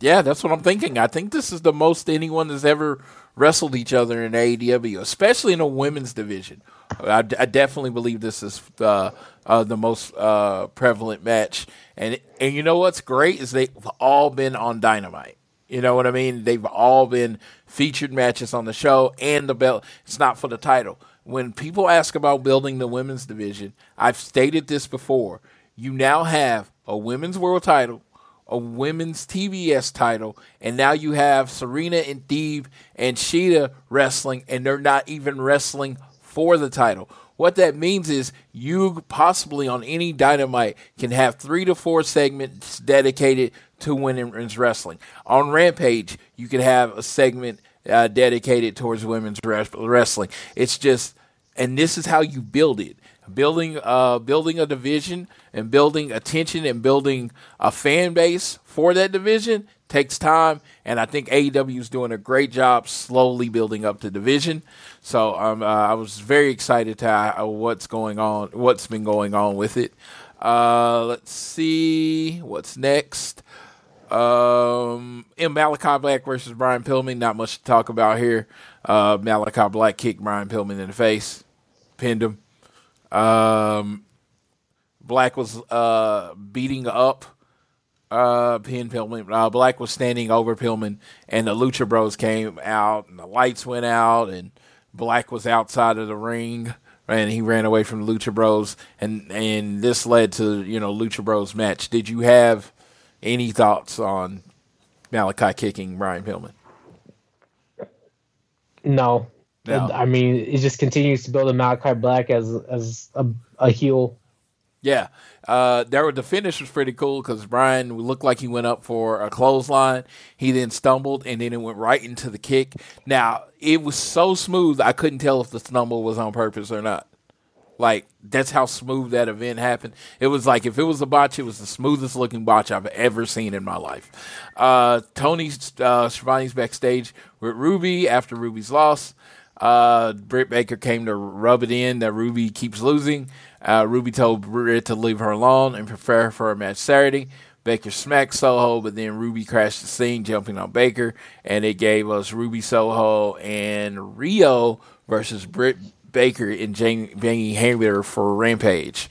Yeah, that's what I'm thinking. I think this is the most anyone has ever wrestled each other in AEW, especially in a women's division. I, I definitely believe this is uh, uh, the most uh, prevalent match. And and you know what's great is they've all been on Dynamite. You know what I mean? They've all been featured matches on the show and the belt. It's not for the title. When people ask about building the women's division, I've stated this before. You now have a women's world title, a women's TBS title, and now you have Serena and Deeb and Shida wrestling, and they're not even wrestling for the title. What that means is you possibly on any dynamite can have three to four segments dedicated to women's wrestling. On Rampage, you could have a segment uh, dedicated towards women's wrestling. It's just, and this is how you build it. Building, uh, building a division and building attention and building a fan base for that division takes time, and I think AEW is doing a great job slowly building up the division. So um, uh, I was very excited to uh, what's going on, what's been going on with it. Uh, let's see what's next. Um, in Malachi Black versus Brian Pillman, not much to talk about here. Uh, Malachi Black kicked Brian Pillman in the face, pinned him. Um, Black was uh, beating up uh, Pin Pillman. Uh, Black was standing over Pillman, and the Lucha Bros came out, and the lights went out, and Black was outside of the ring, and he ran away from the Lucha Bros, and and this led to you know Lucha Bros match. Did you have any thoughts on Malachi kicking Brian Pillman? No. I mean, it just continues to build a Malachi Black as as a, a heel Yeah, uh, there the finish was pretty cool because Brian looked like he went up for a clothesline. He then stumbled and then it went right into the kick. Now it was so smooth I couldn't tell if the stumble was on purpose or not. Like that's how smooth that event happened. It was like if it was a botch, it was the smoothest looking botch I've ever seen in my life. Uh, Tony's uh, Schiavone's backstage with Ruby after Ruby's loss. Uh, Britt Baker came to rub it in that Ruby keeps losing. Uh, Ruby told Britt to leave her alone and prepare for a match Saturday. Baker smacked Soho, but then Ruby crashed the scene, jumping on Baker, and it gave us Ruby Soho and Riho versus Britt Baker and Jamie Hayter for Rampage.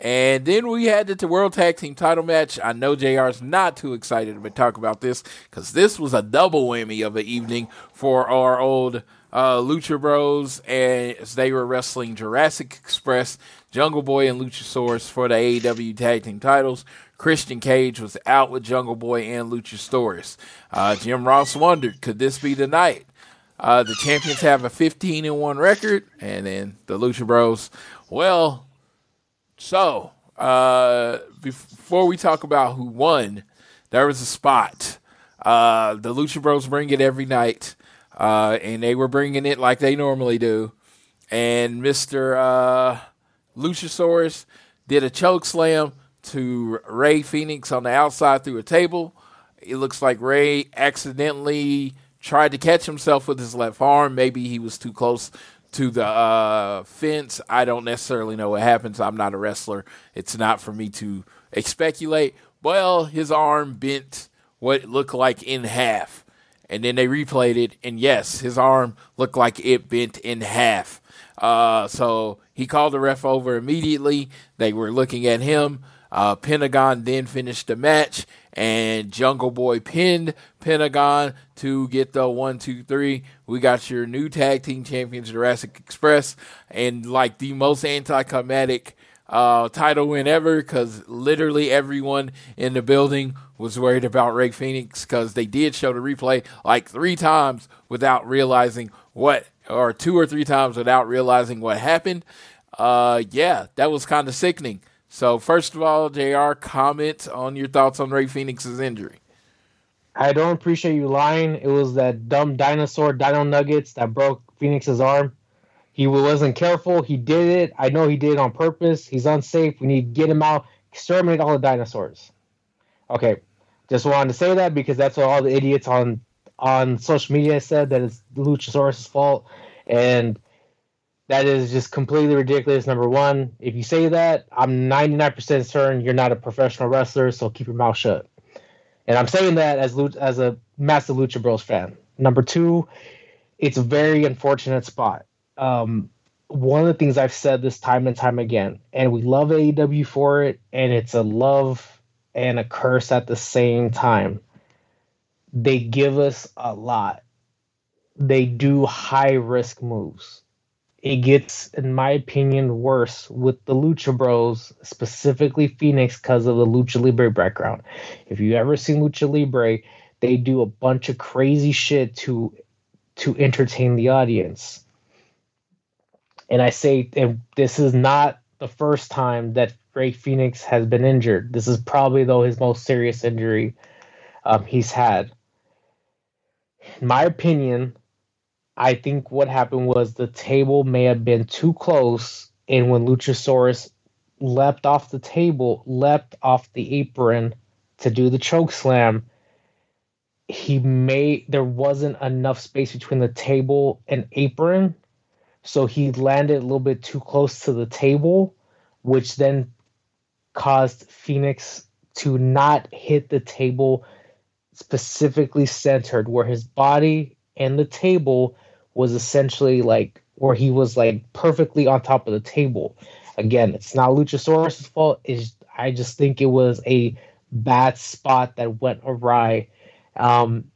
And then we had the World Tag Team title match. I know JR's not too excited to talk about this because this was a double whammy of an evening for our old uh, Lucha Bros as they were wrestling Jurassic Express, Jungle Boy, and Luchasaurus for the AEW Tag Team titles. Christian Cage was out with Jungle Boy and Luchasaurus. Uh, Jim Ross wondered, could this be the night? Uh, the champions have a 15 and 1 record, and then the Lucha Bros. Well, so uh, before we talk about who won, there was a spot. Uh, the Lucha Bros bring it every night uh, and they were bringing it like they normally do. And Mister uh, did a choke slam to Rey Fenix on the outside through a table. It looks like Rey accidentally tried to catch himself with his left arm. Maybe he was too close to the uh, fence. I don't necessarily know what happens. I'm not a wrestler. It's not for me to speculate. Well, his arm bent what looked like in half and then they replayed it, and yes, his arm looked like it bent in half. Uh, so he called the ref over immediately. They were looking at him. Uh, Pentagon then finished the match, and Jungle Boy pinned Pentagon to get the one, two, three. We got your new tag team champions, Jurassic Express, and like the most anticlimactic uh, title win ever because literally everyone in the building was worried about Rey Fenix because they did show the replay like three times without realizing what, or two or three times without realizing what happened. Uh, yeah, that was kind of sickening. So, first of all, JR, comment on your thoughts on Rey Fenix's injury. I don't appreciate you lying. It was that dumb dinosaur, Dino Nuggets, that broke Fenix's arm. He wasn't careful. He did it. I know he did it on purpose. He's unsafe. We need to get him out, exterminate all the dinosaurs. Okay, just wanted to say that because that's what all the idiots on on social media said that it's Luchasaurus' fault, and that is just completely ridiculous. Number one, if you say that, I'm 99% certain you're not a professional wrestler, so keep your mouth shut. And I'm saying that as as a massive Lucha Bros fan. Number two, it's a very unfortunate spot um, one of the things I've said this time and time again, and we love AEW for it, and it's a love and a curse at the same time. They give us a lot. They do high risk moves. It gets, in my opinion, worse with the Lucha Bros, specifically Fenix, because of the Lucha Libre background. If you ever seen Lucha Libre, they do a bunch of crazy shit to to entertain the audience and I say, this is not the first time that Rey Fenix has been injured. This is probably, though, his most serious injury um, he's had. In my opinion, I think what happened was the table may have been too close, and when Luchasaurus leapt off the table, leapt off the apron to do the choke slam, he may there wasn't enough space between the table and apron so he landed a little bit too close to the table, which then caused Fenix to not hit the table specifically centered, where his body and the table was essentially like where he was like perfectly on top of the table. Again, it's not Luchasaurus' fault. Is I just think it was a bad spot that went awry. Um,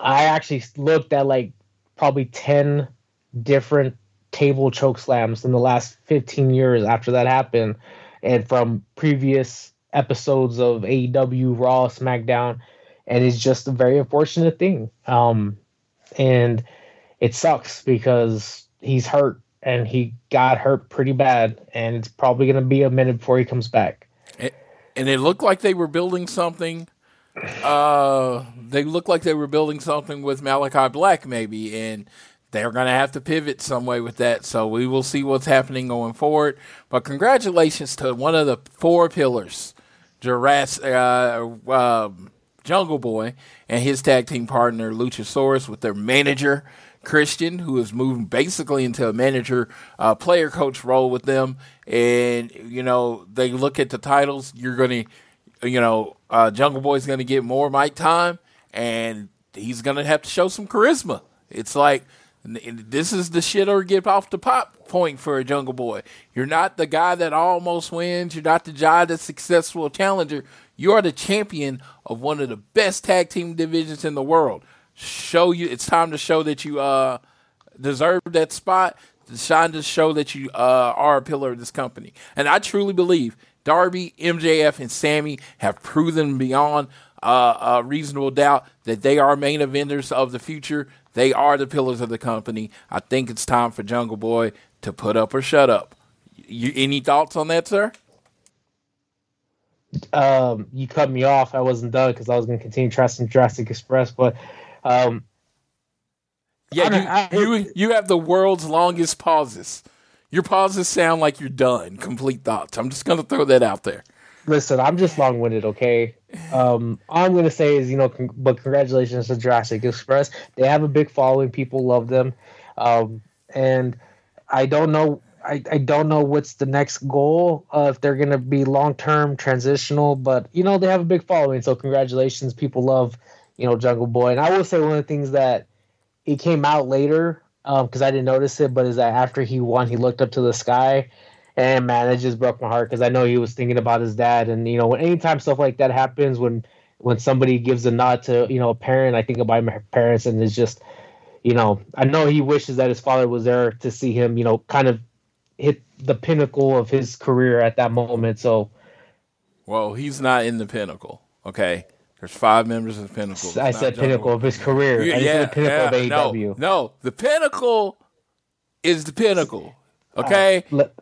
I actually looked at like probably 10 different table choke slams in the last 15 years after that happened and from previous episodes of AEW, Raw, SmackDown, and it's just a very unfortunate thing. Um, and it sucks because he's hurt and he got hurt pretty bad, and it's probably going to be a minute before he comes back. And it looked like they were building something. Uh, they looked like they were building something with Malachi Black, maybe, and they're going to have to pivot some way with that. So we will see what's happening going forward. But congratulations to one of the four pillars, Jurassic, uh, uh, Jungle Boy, and his tag team partner Luchasaurus with their manager Christian, who is moving basically into a manager, uh, player coach role with them. And, you know, they look at the titles. You're going to, you know, uh, Jungle Boy's going to get more mic time and he's going to have to show some charisma. It's like, this is the shit or get off the pop point for a Jungle Boy. You're not the guy that almost wins. You're not the guy that's successful challenger. You are the champion of one of the best tag team divisions in the world show you it's time to show that you uh deserve that spot. It's time to show that you uh, are a pillar of this company. And I truly believe Darby, MJF, and Sammy have proven beyond uh, a reasonable doubt that they are main eventers of the future. They are the pillars of the company. I think it's time for Jungle Boy to put up or shut up. You, any thoughts on that, sir? Um, you cut me off. I wasn't done because I was going to continue trusting Jurassic Express, but um, yeah, you, I, you you have the world's longest pauses. Your pauses sound like you're done. Complete thoughts. I'm just gonna throw that out there. Listen, I'm just long winded. Okay. Um, all I'm gonna say is, you know, con- but congratulations to Jurassic Express. They have a big following. People love them, um, and I don't know. I, I don't know what's the next goal uh, if they're going to be long term transitional, but you know they have a big following. So congratulations, people love you know, Jungle Boy. And I will say one of the things that it came out later because um, I didn't notice it, but is that after he won, he looked up to the sky, and man, it just broke my heart because I know he was thinking about his dad. And you know, when anytime stuff like that happens, when when somebody gives a nod to you know a parent, I think about my parents, and it's just you know, I know he wishes that his father was there to see him, you know, kind of hit the pinnacle of his career at that moment. So, well, he's not in the pinnacle. Okay, there's five members of the Pinnacle. It's I said pinnacle of his career. Yeah, yeah, pinnacle yeah, of AEW. No, no, the pinnacle is the pinnacle. Okay, uh, let,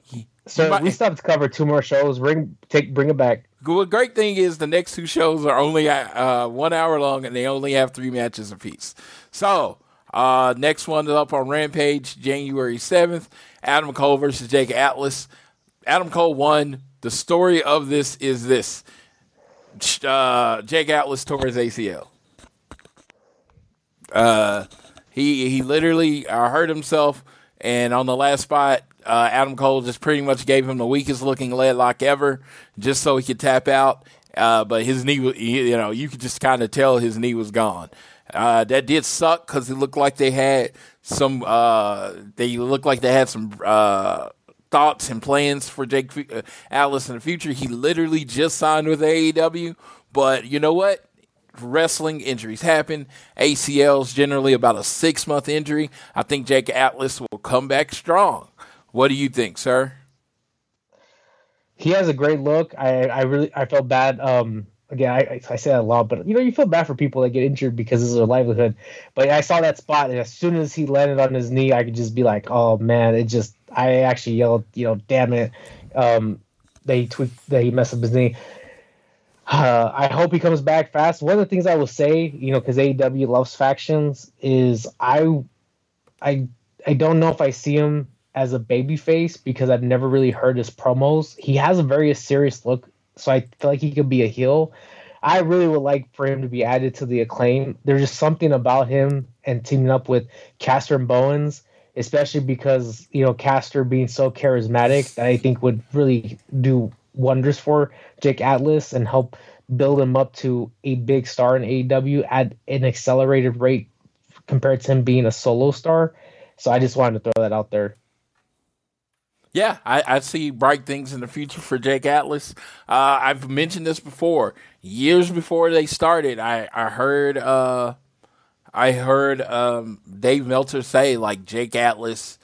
so might, we still have to cover two more shows. Bring take bring it back. The great thing is the next two shows are only uh, one hour long and they only have three matches apiece. So uh, next one is up on Rampage, January seventh. Adam Cole versus Jake Atlas. Adam Cole won. The story of this is this uh, Jake Atlas tore his ACL. Uh, he he literally uh, hurt himself, and on the last spot, uh, Adam Cole just pretty much gave him the weakest looking lead lock ever, just so he could tap out. Uh, but his knee, you know, you could just kind of tell his knee was gone. Uh, that did suck because it looked like they had some. Uh, they looked like they had some uh, thoughts and plans for Jake uh, Atlas in the future. He literally just signed with AEW, but you know what? Wrestling injuries happen. ACLs generally about a six month injury. I think Jake Atlas will come back strong. What do you think, sir? He has a great look. I, I really I felt bad. Um, again, I, I say that a lot, but you know, you feel bad for people that get injured because this is their livelihood. But I saw that spot, and as soon as he landed on his knee, I could just be like, "Oh man!" It just, I actually yelled, you know, "Damn it!" Um, they tweaked, they messed up his knee. Uh, I hope he comes back fast. One of the things I will say, you know, because AEW loves factions, is I, I, I don't know if I see him as a baby face because I've never really heard his promos. He has a very serious look so I feel like he could be a heel. I really would like for him to be added to the acclaim. There's just something about him and teaming up with Caster and Bowens, especially because you know Caster being so charismatic that I think would really do wonders for Jake Atlas and help build him up to a big star in AEW at an accelerated rate compared to him being a solo star. So I just wanted to throw that out there. Yeah, I, I, see bright things in the future for Jake Atlas. Uh, I've mentioned this before. Years before they started, I, I heard uh, I heard um, Dave Meltzer say like Jake Atlas.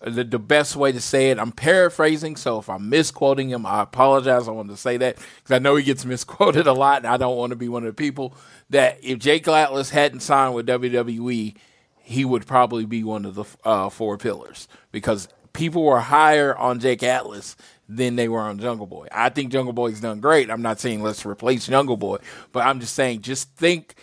The, the best way to say it, I'm paraphrasing, so if I'm misquoting him, I apologize. I wanted to say that because I know he gets misquoted a lot, and I don't want to be one of the people that if Jake Atlas hadn't signed with WWE, he would probably be one of the uh, four pillars because people were higher on Jake Atlas than they were on Jungle Boy. I think Jungle Boy's done great. I'm not saying let's replace Jungle Boy, but I'm just saying just think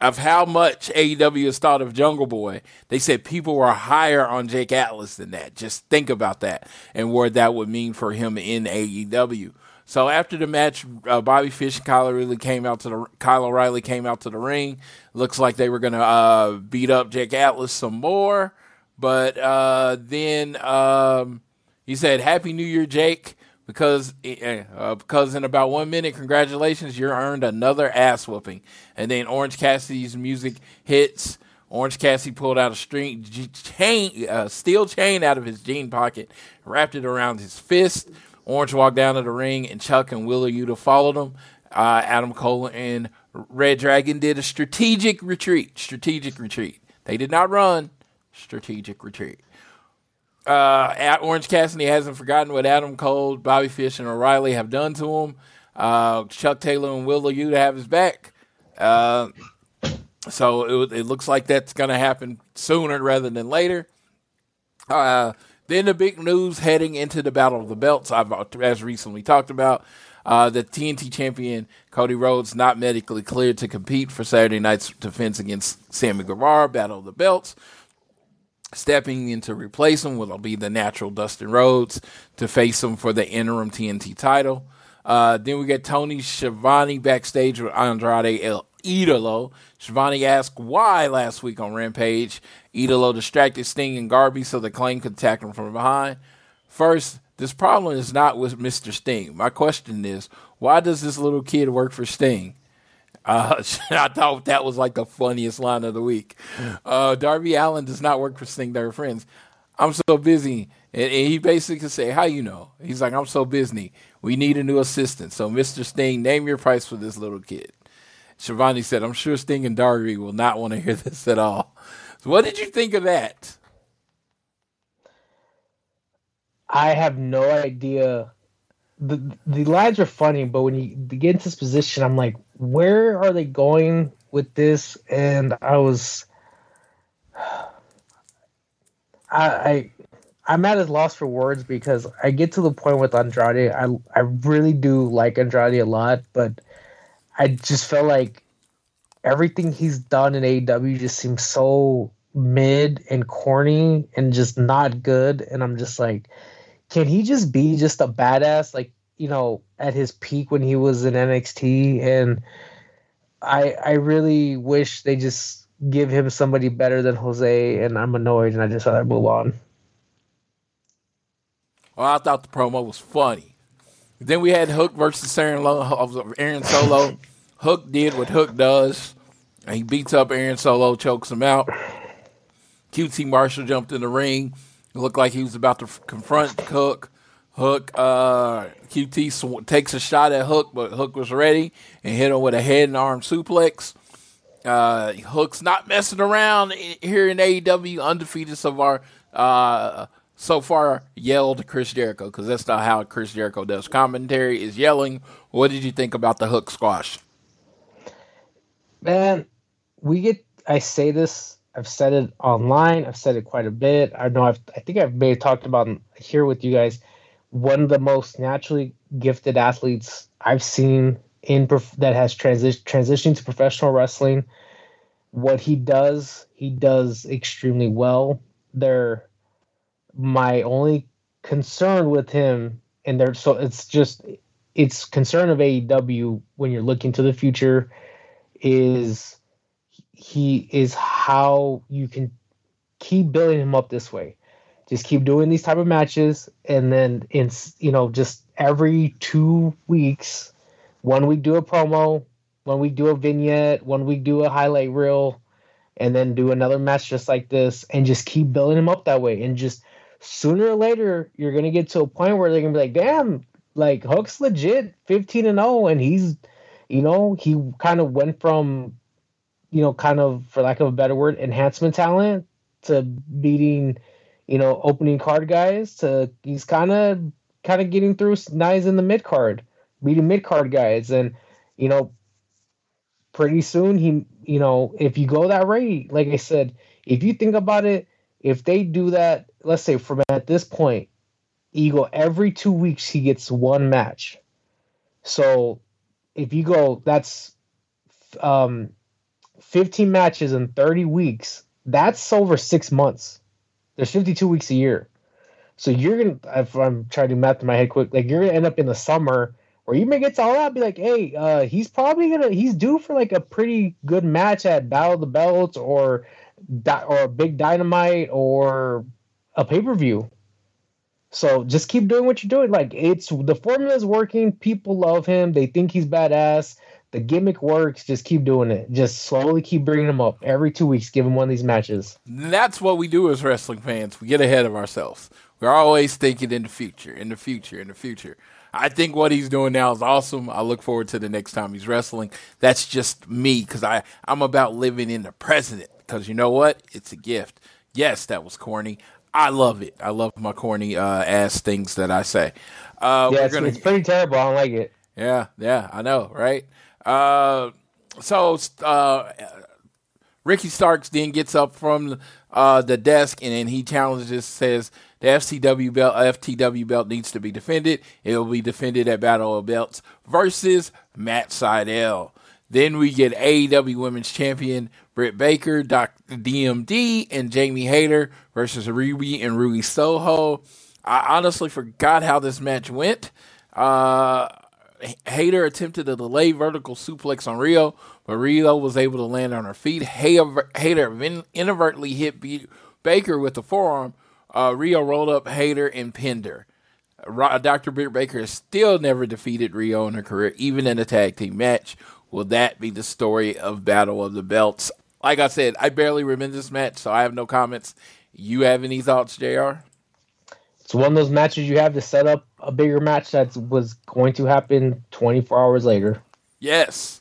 of how much AEW has thought of Jungle Boy. They said people were higher on Jake Atlas than that. Just think about that and what that would mean for him in AEW. So after the match, uh, Bobby Fish and Kyle O'Reilly came out to the Kyle O'Reilly came out to the ring. Looks like they were gonna uh, beat up Jake Atlas some more, but uh, then um, he said, "Happy New Year, Jake." Because uh, because in about one minute, congratulations, you earned another ass whooping. And then Orange Cassidy's music hits. Orange Cassidy pulled out a string chain, uh, steel chain out of his jean pocket, wrapped it around his fist. Orange walked down to the ring, and Chuck and Wheeler Yuta followed him. Uh, Adam Cole and Red Dragon did a strategic retreat. Strategic retreat. They did not run. Strategic retreat. Uh, at Orange Cassidy hasn't forgotten what Adam Cole, Bobby Fish, and O'Reilly have done to him. Uh, Chuck Taylor and Wheeler Yuta have his back. Uh, so it, it, looks like that's going to happen sooner rather than later. Uh, then the big news heading into the Battle of the Belts, I've as recently talked about, uh, the TNT champion Cody Rhodes not medically cleared to compete for Saturday night's defense against Sammy Guevara, Battle of the Belts. Stepping in to replace him will be the natural Dustin Rhodes to face him for the interim TNT title. Uh, then we get Tony Schiavone backstage with Andrade El Idolo. Schiavone asked why last week on Rampage. Idolo distracted Sting and Darby so the claim could attack him from behind. First, this problem is not with Mr. Sting. My question is, why does this little kid work for Sting? Uh, I thought that was like the funniest line of the week. Uh, Darby Allin does not work for Sting. They're friends. I'm so busy. And, and he basically said, How you know? He's like, I'm so busy. We need a new assistant. So, Mr. Sting, name your price for this little kid. Schiavone said, I'm sure Sting and Darby will not want to hear this at all. So what did you think of that? I have no idea. The the lines are funny, but when you get into this position, I'm like, where are they going with this? And I was I, I I'm at a loss for words because I get to the point with Andrade. I I really do like Andrade a lot, but I just felt like everything he's done in AEW just seems so mid and corny and just not good. And I'm just like, can he just be just a badass like you know at his peak when he was in NXT? And I I really wish they just give him somebody better than Jose. And I'm annoyed, and I just rather move on. Well, I thought the promo was funny. Then we had Hook versus Aaron, Aaron Solo. Hook did what Hook does. And he beats up Aaron Solo, chokes him out. QT Marshall jumped in the ring. Looked like he was about to confront Hook. Hook, uh, QT sw- takes a shot at Hook, but Hook was ready and hit him with a head and arm suplex. Uh, Hook's not messing around here in AEW, undefeated so far. Uh, so far, yelled Chris Jericho because that's not how Chris Jericho does commentary. Is yelling. What did you think about the Hook squash? Man, we get. I say this I've said it online. I've said it quite a bit. I know I've, I think I've maybe talked about here with you guys. One of the most naturally gifted athletes I've seen in that has transi- transitioned to professional wrestling. What he does, he does extremely well. There, my only concern with him, and there, so it's just it's concern of AEW when you're looking to the future, is he is how you can keep building him up this way. Just keep doing these type of matches, and then in you know just every two weeks, one week do a promo, one week do a vignette, one week do a highlight reel, and then do another match just like this, and just keep building him up that way, and just sooner or later you're gonna get to a point where they're gonna be like, damn, like Hook's legit, fifteen and 0, and he's, you know, he kind of went from you know, kind of for lack of a better word, enhancement talent to beating, you know, opening card guys to he's kind of kind of getting through nice in the mid card, beating mid card guys, and you know, pretty soon he, you know, if you go that rate, like I said, if you think about it, if they do that, let's say from at this point, Eagle every two weeks he gets one match. So if you go, that's um, 15 matches in 30 weeks. That's over six months. There's 52 weeks a year. So you're gonna, if I'm trying to math in my head quick, like you're gonna end up in the summer where you may get to all out, be like, hey, uh, he's probably gonna, he's due for like a pretty good match at Battle of the Belts or, or a big Dynamite or a pay per view. So just keep doing what you're doing. Like it's the formula is working. People love him. They think he's badass. The gimmick works. Just keep doing it. Just slowly keep bringing them up every two weeks. Give them one of these matches. That's what we do as wrestling fans. We get ahead of ourselves. We're always thinking in the future, in the future, in the future. I think what he's doing now is awesome. I look forward to the next time he's wrestling. That's just me because I I'm about living in the present. Because you know what? It's a gift. Yes, that was corny. I love it. I love my corny uh, ass things that I say. Uh, yeah, it's, gonna, it's, pretty terrible. I don't like it. Yeah, yeah, I know, right? Uh, so uh, Ricky Starks then gets up from uh, the desk and then he challenges, says the FCW belt, FTW belt needs to be defended. It will be defended at Battle of Belts versus Matt Sydal. Then we get AEW Women's Champion Britt Baker, Dr. DMD, and Jamie Hayter versus Riho and Ruby Soho. I honestly forgot how this match went. Uh, Hayter attempted a delayed vertical suplex on Riho, but Riho was able to land on her feet. Hayter inadvertently hit Baker with the forearm. Uh, Riho rolled up Hayter and pinned her. Dr. Britt Baker has still never defeated Riho in her career, even in a tag team match. Will that be the story of Battle of the Belts? Like I said, I barely remember this match, so I have no comments. You have any thoughts, JR? It's one of those matches you have to set up a bigger match that was going to happen 24 hours later. Yes.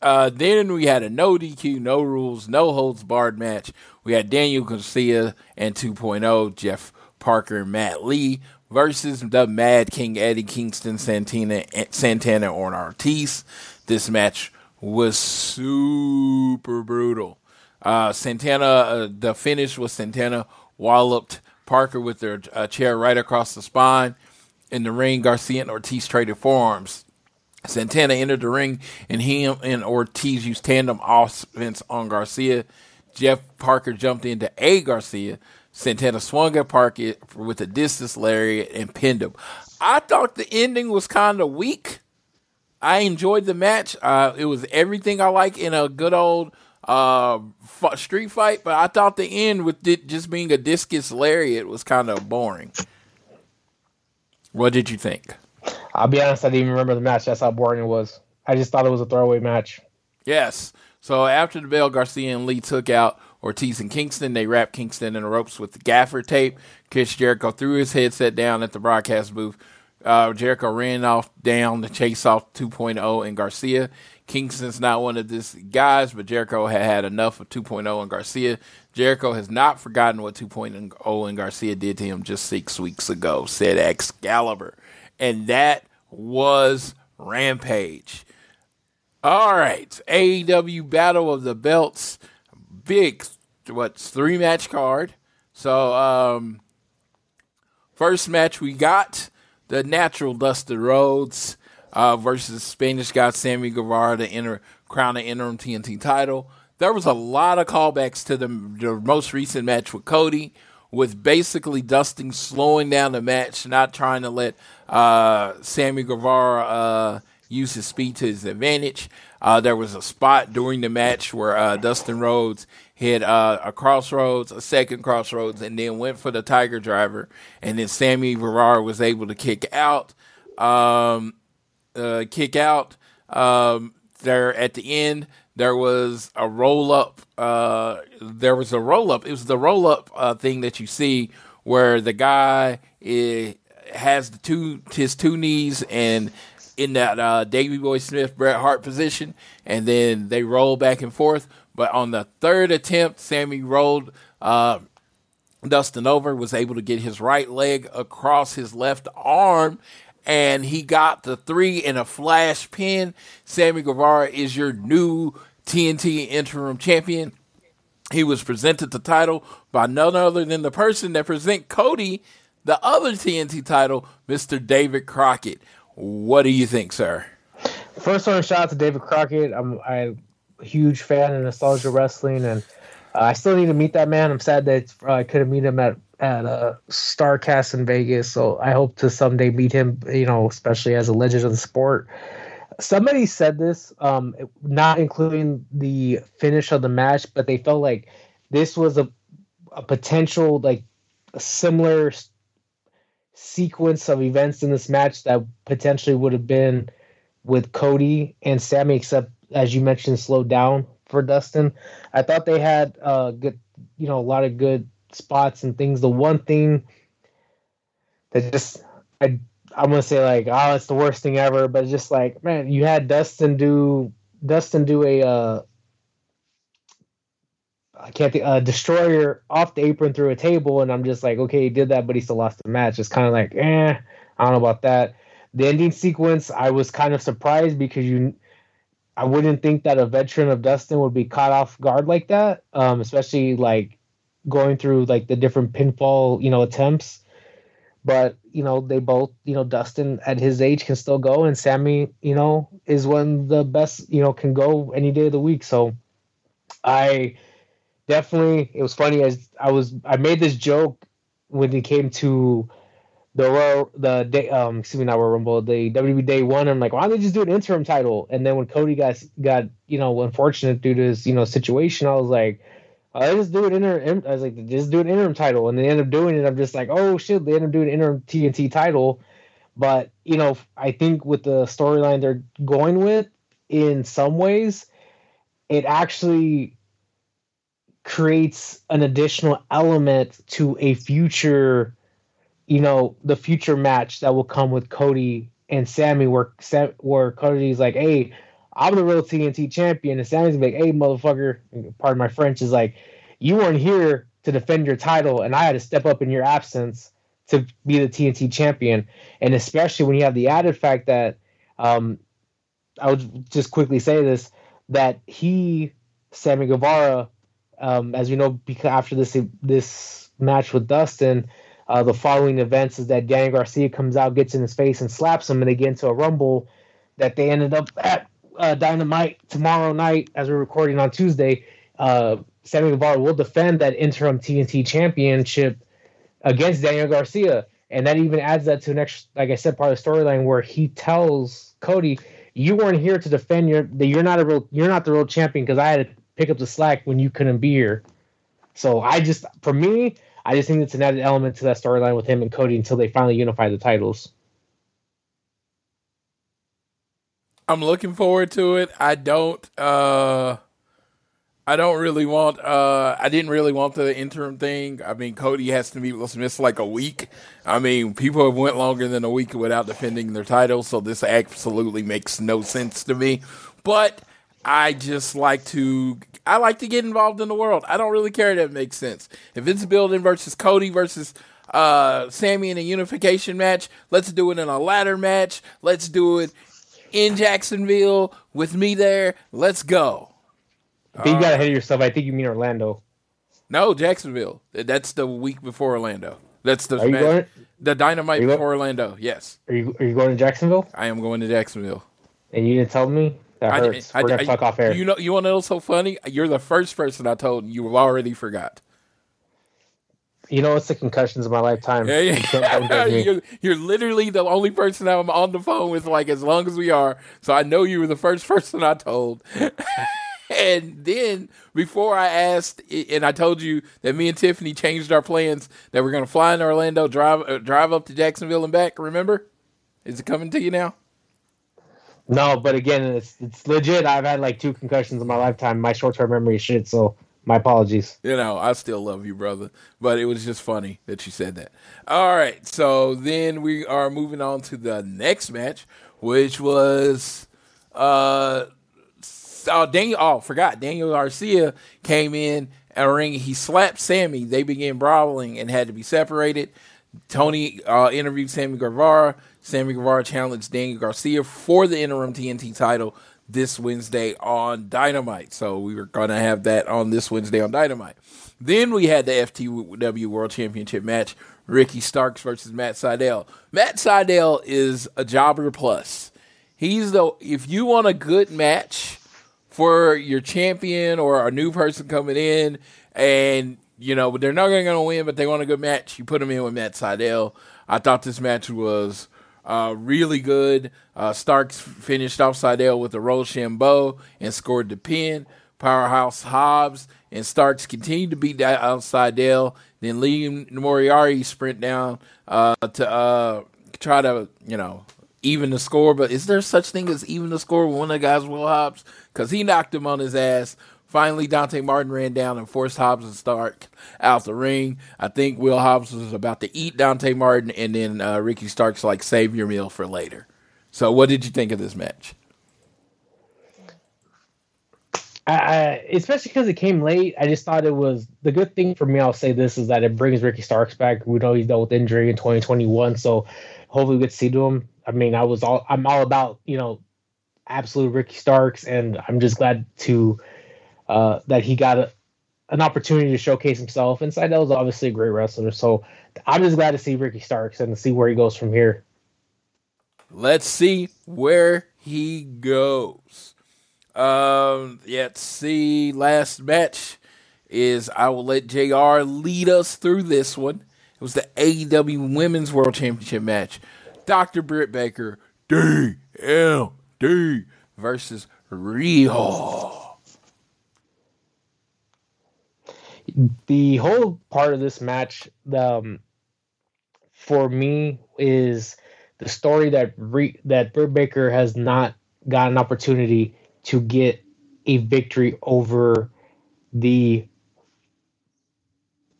Uh, then we had a no DQ, no rules, no holds barred match. We had Daniel Garcia and 2.0, Jeff Parker and Matt Lee versus the Mad King Eddie Kingston, Santana, Santana, and Ortiz. This match was super brutal. Uh, Santana, uh, the finish was Santana walloped Parker with their uh, chair right across the spine. In the ring, Garcia and Ortiz traded forearms. Santana entered the ring, and him and Ortiz used tandem offense on Garcia. Jeff Parker jumped into A Garcia. Santana swung at Parker with a discus lariat and pinned him. I thought the ending was kind of weak. I enjoyed the match. Uh, it was everything I like in a good old uh, street fight, but I thought the end with it just being a discus lariat was kind of boring. What did you think? I'll be honest, I didn't even remember the match. That's how boring it was. I just thought it was a throwaway match. Yes. So after the bell, Garcia and Lee took out Ortiz and Kingston. They wrapped Kingston in the ropes with the gaffer tape. Chris Jericho threw his headset down at the broadcast booth, uh, Jericho ran off down to chase off 2.0 and Garcia. Kingston's not one of these guys, but Jericho had had enough of 2.0 and Garcia. Jericho has not forgotten what 2.0 and Garcia did to him just six weeks ago, said Excalibur. And that was Rampage. All right, AEW Battle of the Belts, big, what's three match card. So, um, first match we got the natural Dusty Rhodes uh, versus Spanish guy Sammy Guevara to enter crown the interim TNT title. There was a lot of callbacks to the, the most recent match with Cody, with basically Dustin slowing down the match, not trying to let uh, Sammy Guevara uh, use his speed to his advantage. Uh, there was a spot during the match where uh, Dustin Rhodes hit uh, a Cross Rhodes, a second Cross Rhodes, and then went for the Tiger Driver. And then Sammy Guevara was able to kick out, um, uh, kick out. Um, there at the end, there was a roll up. Uh, there was a roll up. It was the roll up uh, thing that you see where the guy is, has the two his two knees and in that uh, Davey Boy Smith Bret Hart position, and then they roll back and forth. But on the third attempt, Sammy rolled uh, Dustin over, was able to get his right leg across his left arm, and he got the three in a flash pin. Sammy Guevara is your new TNT interim champion. he was presented the title by none other than the person that present Cody the other TNT title, Mr. David Crockett. What do you think, sir? First one, shout out to David Crockett. I'm, I'm a huge fan of nostalgia wrestling, and uh, I still need to meet that man. I'm sad that uh, I couldn't meet him at at a Starcast in Vegas. So I hope to someday meet him. You know, especially as a legend of the sport. Somebody said this, um, not including the finish of the match, but they felt like this was a a potential like a similar sequence of events in this match that potentially would have been with Cody and Sammy, except as you mentioned, slowed down for Dustin. I thought they had uh good, you know, a lot of good spots and things. The one thing that just I I'm gonna say like, oh, it's the worst thing ever, but just like, man, you had Dustin do Dustin do a uh I can't think, a destroyer off the apron through a table, and I'm just like, okay, he did that, but he still lost the match. It's kind of like, eh, I don't know about that. The ending sequence, I was kind of surprised because you, I wouldn't think that a veteran of Dustin would be caught off guard like that, um, especially like going through like the different pinfall, you know, attempts. But you know, they both, you know, Dustin at his age can still go, and Sammy, you know, is one of the best, you know, can go any day of the week. So, I definitely it was funny as I was I made this joke when it came to the Royal the day um excuse me not Royal Rumble the WWE Day One I'm like why don't they just do an interim title and then when Cody got got you know unfortunate due to his you know situation I was like I just do an interim I was like just do an interim title. And they end up doing it. I'm just like oh shit they end up doing an interim TNT title. But you know I think with the storyline they're going with in some ways it actually creates an additional element to a future, you know, the future match that will come with Cody and Sammy, where where Cody's like, "Hey, I'm the real TNT champion," and Sammy's like, "Hey, motherfucker," pardon my French, is like, "You weren't here to defend your title, and I had to step up in your absence to be the TNT champion." And especially when you have the added fact that, um, I would just quickly say this that he, Sammy Guevara, um, as we know, after this this match with Dustin, uh, the following events is that Danny Garcia comes out, gets in his face, and slaps him, and they get into a rumble that they ended up at uh, Dynamite tomorrow night as we're recording on Tuesday. Uh, Sammy Guevara will defend that interim TNT championship against Daniel Garcia, and that even adds that to an extra, like I said, part of the storyline where he tells Cody, "You weren't here to defend your, that you're not a real, you're not the real champion because I had to pick up the slack when you couldn't be here. So I just, for me, I just think it's an added element to that storyline with him and Cody until they finally unify the titles. I'm looking forward to it. I don't. uh I don't really want. uh I didn't really want the interim thing. I mean, Cody has to be miss like a week. I mean, people have went longer than a week without defending their title, so this absolutely makes no sense to me. But I just like to I like to get involved in the world. I don't really care if that makes sense. If it's building versus Cody versus uh, Sammy in a unification match, let's do it in a ladder match. Let's do it in Jacksonville with me there. Let's go. You got ahead of yourself. I think you mean Orlando. No, Jacksonville. That's the week before Orlando. That's the match, the dynamite before Orlando. Yes. Are you are you going to Jacksonville? I am going to Jacksonville. And you didn't tell me? That hurts. I, We're gonna I, talk off air. You know, you want to know so funny? You're the first person I told. And You already forgot. You know, it's the concussions of my lifetime. Yeah, yeah. you're, you're, literally the only person I'm on the phone with, like as long as we are. So I know you were the first person I told. and then before I asked, and I told you that me and Tiffany changed our plans that we're going to fly in Orlando, drive uh, drive up to Jacksonville and back. Remember? Is it coming to you now? No, but again, it's it's legit. I've had like two concussions in my lifetime. My short term memory is shit, so my apologies. You know, I still love you, brother. But it was just funny that you said that. All right, so then we are moving on to the next match, which was uh oh Daniel oh forgot Daniel Garcia came in a ring. He slapped Sammy. They began brawling and had to be separated. Tony uh, interviewed Sammy Guevara. Sammy Guevara challenged Daniel Garcia for the interim TNT title. This Wednesday on Dynamite. So we were going to have that on this Wednesday on Dynamite. Then we had the FTW World Championship match Ricky Starks versus Matt Sydal. Matt Sydal is a jobber plus. He's the if you want a good match for your champion or a new person coming in, and you know they're not going to win, but they want a good match, you put them in with Matt Sydal. I thought this match was uh, really good. Uh, Starks finished off Sydal with a Roshambo and scored the pin. Powerhouse Hobbs and Starks continued to beat that outside Dale. Then Lee Moriarty sprint down uh, to uh, try to, you know, even the score. But is there such thing as even the score with one of the guys, Will Hobbs? Because he knocked him on his ass. Finally, Dante Martin ran down and forced Hobbs to start out the ring. I think Will Hobbs was about to eat Dante Martin, and then uh, Ricky Starks like save your meal for later. So, what did you think of this match? I, especially because it came late, I just thought it was the good thing for me. I'll say this is that it brings Ricky Starks back. We know he's dealt with injury in 2021, so hopefully we get to see to him. I mean, I was all I'm all about you know absolute Ricky Starks, and I'm just glad to uh, that he got a, an opportunity to showcase himself. And Sydal was obviously a great wrestler, so I'm just glad to see Ricky Starks and to see where he goes from here. Let's see where he goes. Um, let's see. Last match is I will let JR lead us through this one. It was the AEW Women's World Championship match. Dr. Britt Baker, DMD versus Riho. The whole part of this match, um, for me, is the story that Re- that Britt Baker has not got an opportunity to get a victory over the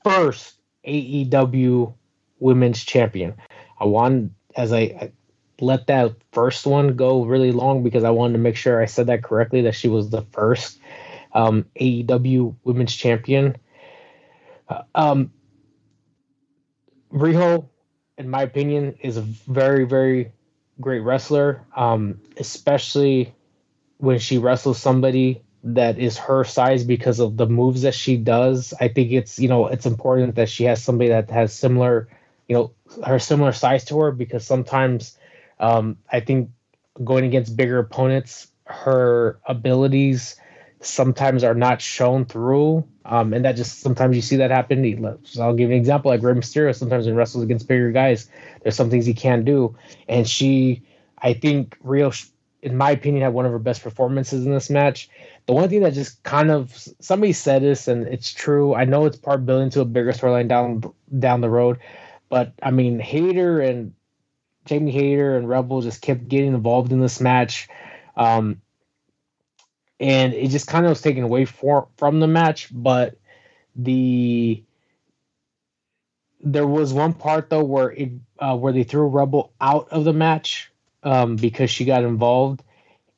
first AEW Women's Champion. I want as I, I, let that first one go really long because I wanted to make sure I said that correctly that she was the first um, AEW Women's Champion. Um, Riho, in my opinion, is a very very great wrestler, um, especially when she wrestles somebody that is her size because of the moves that she does. I think it's you know it's important that she has somebody that has similar, you know, her similar size to her because sometimes um, I think going against bigger opponents, her abilities sometimes are not shown through, um, and that just sometimes you see that happen. I'll give an example like Rey Mysterio. Sometimes when wrestles against bigger guys, there's some things he can't do, and she, I think, Riho in my opinion, had one of her best performances in this match. The one thing that just kind of somebody said this, and it's true. I know it's part building to a bigger storyline down down the road, but I mean, Hayter and Jamie Hayter and Rebel just kept getting involved in this match, um, and it just kind of was taken away for, from the match. But the there was one part though where it uh, where they threw Rebel out of the match um, because she got involved.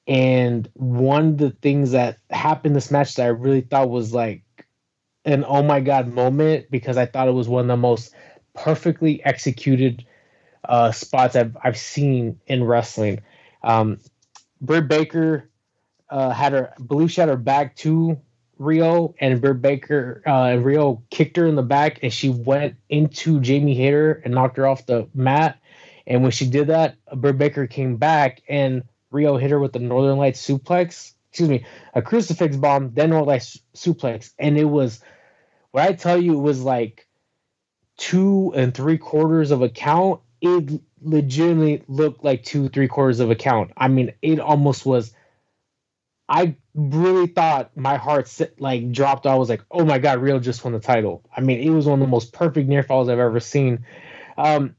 And one of the things that happened this match that I really thought was like an oh my god moment because I thought it was one of the most perfectly executed uh, spots I've I've seen in wrestling. Um, Britt Baker uh, had her, I believe she had her back to Riho, and Britt Baker uh, and Riho kicked her in the back, and she went into Jamie Hayter and knocked her off the mat. And when she did that, Britt Baker came back and Riho hit her with the Northern Lights suplex. Excuse me, a crucifix bomb, then Northern Lights suplex, and it was. What I tell you, it was like two and three quarters of a count. It legitimately looked like two three quarters of a count. I mean, it almost was. I really thought my heart like dropped. I was like, "Oh my god, Riho just won the title." I mean, it was one of the most perfect near falls I've ever seen. Um,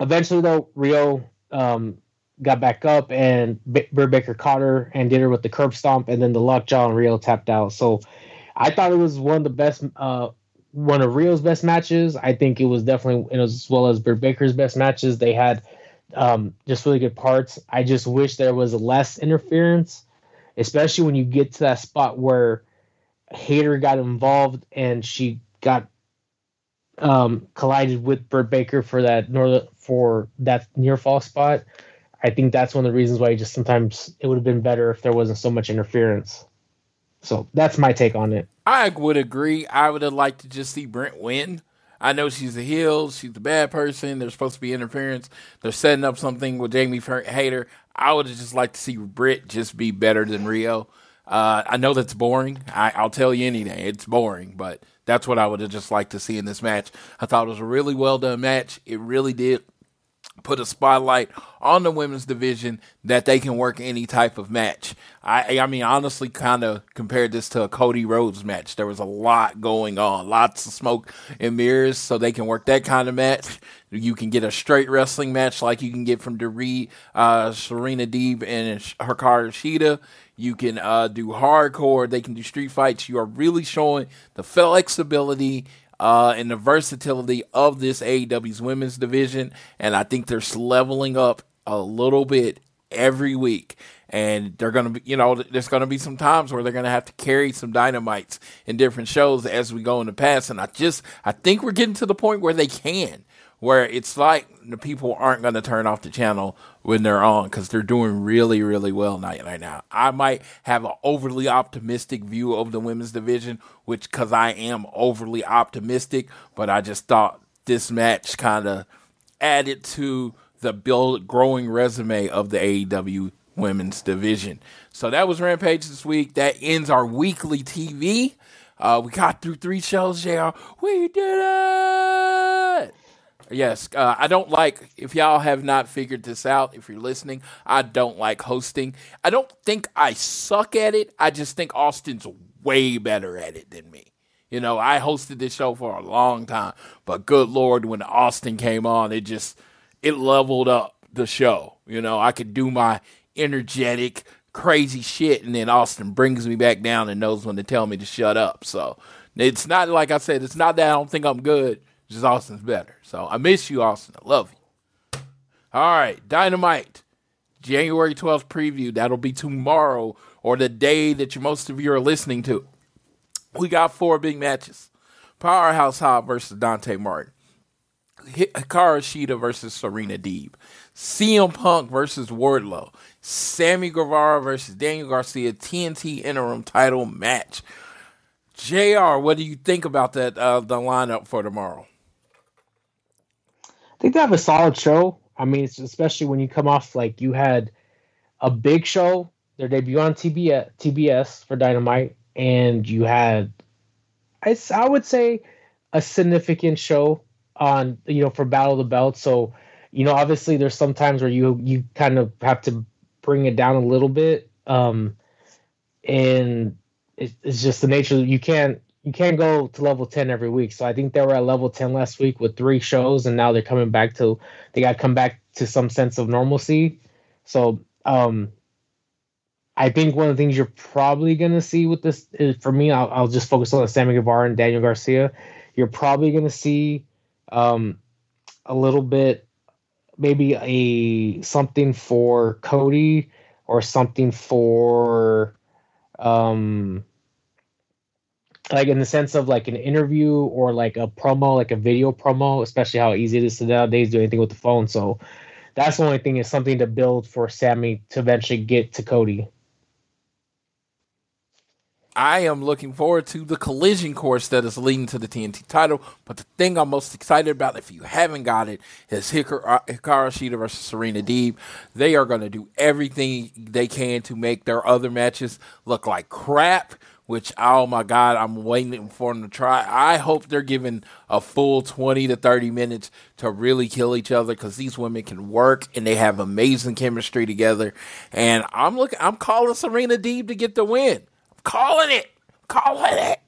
Eventually, though, Riho um, got back up and B- Britt Baker caught her and did her with the curb stomp, and then the lockjaw and Riho tapped out. So I thought it was one of the best, uh, one of Riho's best matches. I think it was definitely as well as Britt Baker's best matches. They had um, just really good parts. I just wish there was less interference, especially when you get to that spot where Hayter got involved and she got um, collided with Britt Baker for that for that near fall spot. I think that's one of the reasons why just sometimes it would have been better if there wasn't so much interference. So that's my take on it. I would agree. I would have liked to just see Brent win. I know she's a heel. She's the bad person. There's supposed to be interference. They're setting up something with Jamie Hayter. I would just liked to see Britt just be better than Riho. Uh, I know that's boring. I, will tell you anything. It's boring, but that's what I would have just liked to see in this match. I thought it was a really well done match. It really did put a spotlight on the women's division that they can work any type of match. I, I mean, honestly, kind of compared this to a Cody Rhodes match. There was a lot going on, lots of smoke and mirrors, so they can work that kind of match. You can get a straight wrestling match like you can get from Doree, uh, Serena Deeb, and Hikaru Shida. You can uh, do hardcore. They can do street fights. You are really showing the flexibility uh, and the versatility of this AEW's women's division. And I think they're leveling up a little bit every week. And they're going to be, you know, there's going to be some times where they're going to have to carry some dynamites in different shows as we go in the past. And I just, I think we're getting to the point where they can where it's like the people aren't going to turn off the channel when they're on because they're doing really, really well night right now. I might have an overly optimistic view of the women's division, which because I am overly optimistic, but I just thought this match kind of added to the build growing resume of the AEW women's division. So that was Rampage this week. That ends our weekly TV. Uh, we got through three shows, JR. We did it! Yes, uh, I don't like, if y'all have not figured this out, if you're listening, I don't like hosting. I don't think I suck at it. I just think Austin's way better at it than me. You know, I hosted this show for a long time, but good Lord, when Austin came on, it just, it leveled up the show. You know, I could do my energetic, crazy shit, and then Austin brings me back down and knows when to tell me to shut up. So it's not, like I said, it's not that I don't think I'm good just Austin's better. So I miss you, Austin. I love you. All right, Dynamite, January 12th preview. That'll be tomorrow or the day that you, most of you are listening to. We got four big matches Powerhouse Hobb versus Dante Martin, Hikaru Shida versus Serena Deeb, CM Punk versus Wardlow, Sammy Guevara versus Daniel Garcia TNT interim title match. JR, what do you think about that uh, the lineup for tomorrow? Think they have a solid show. I mean, especially when you come off like you had a big show, their debut on TBS, TBS for Dynamite, and you had, I, I would say, a significant show on you know for Battle of the Belt. So, you know, obviously there's some times where you you kind of have to bring it down a little bit, um, and it, it's just the nature. You can't you can't go to level 10 every week. So I think they were at level 10 last week with three shows and now they're coming back to they got to come back to some sense of normalcy. So um I think one of the things you're probably going to see with this is for me I'll, I'll just focus on Sammy Guevara and Daniel Garcia. You're probably going to see um a little bit maybe a something for Cody or something for um like in the sense of like an interview or like a promo, like a video promo, especially how easy it is to nowadays do anything with the phone. So that's the only thing is something to build for Sammy to eventually get to Cody. I am looking forward to the collision course that is leading to the TNT title. But the thing I'm most excited about, if you haven't got it, is Hikaru, uh, Hikaru Shida versus Serena Deeb. They are going to do everything they can to make their other matches look like crap which oh my god, I'm waiting for them to try. I hope they're given a full 20 to 30 minutes to really kill each other because these women can work and they have amazing chemistry together. And I'm looking, I'm calling Serena Deeb to get the win. I'm calling it, I'm calling it.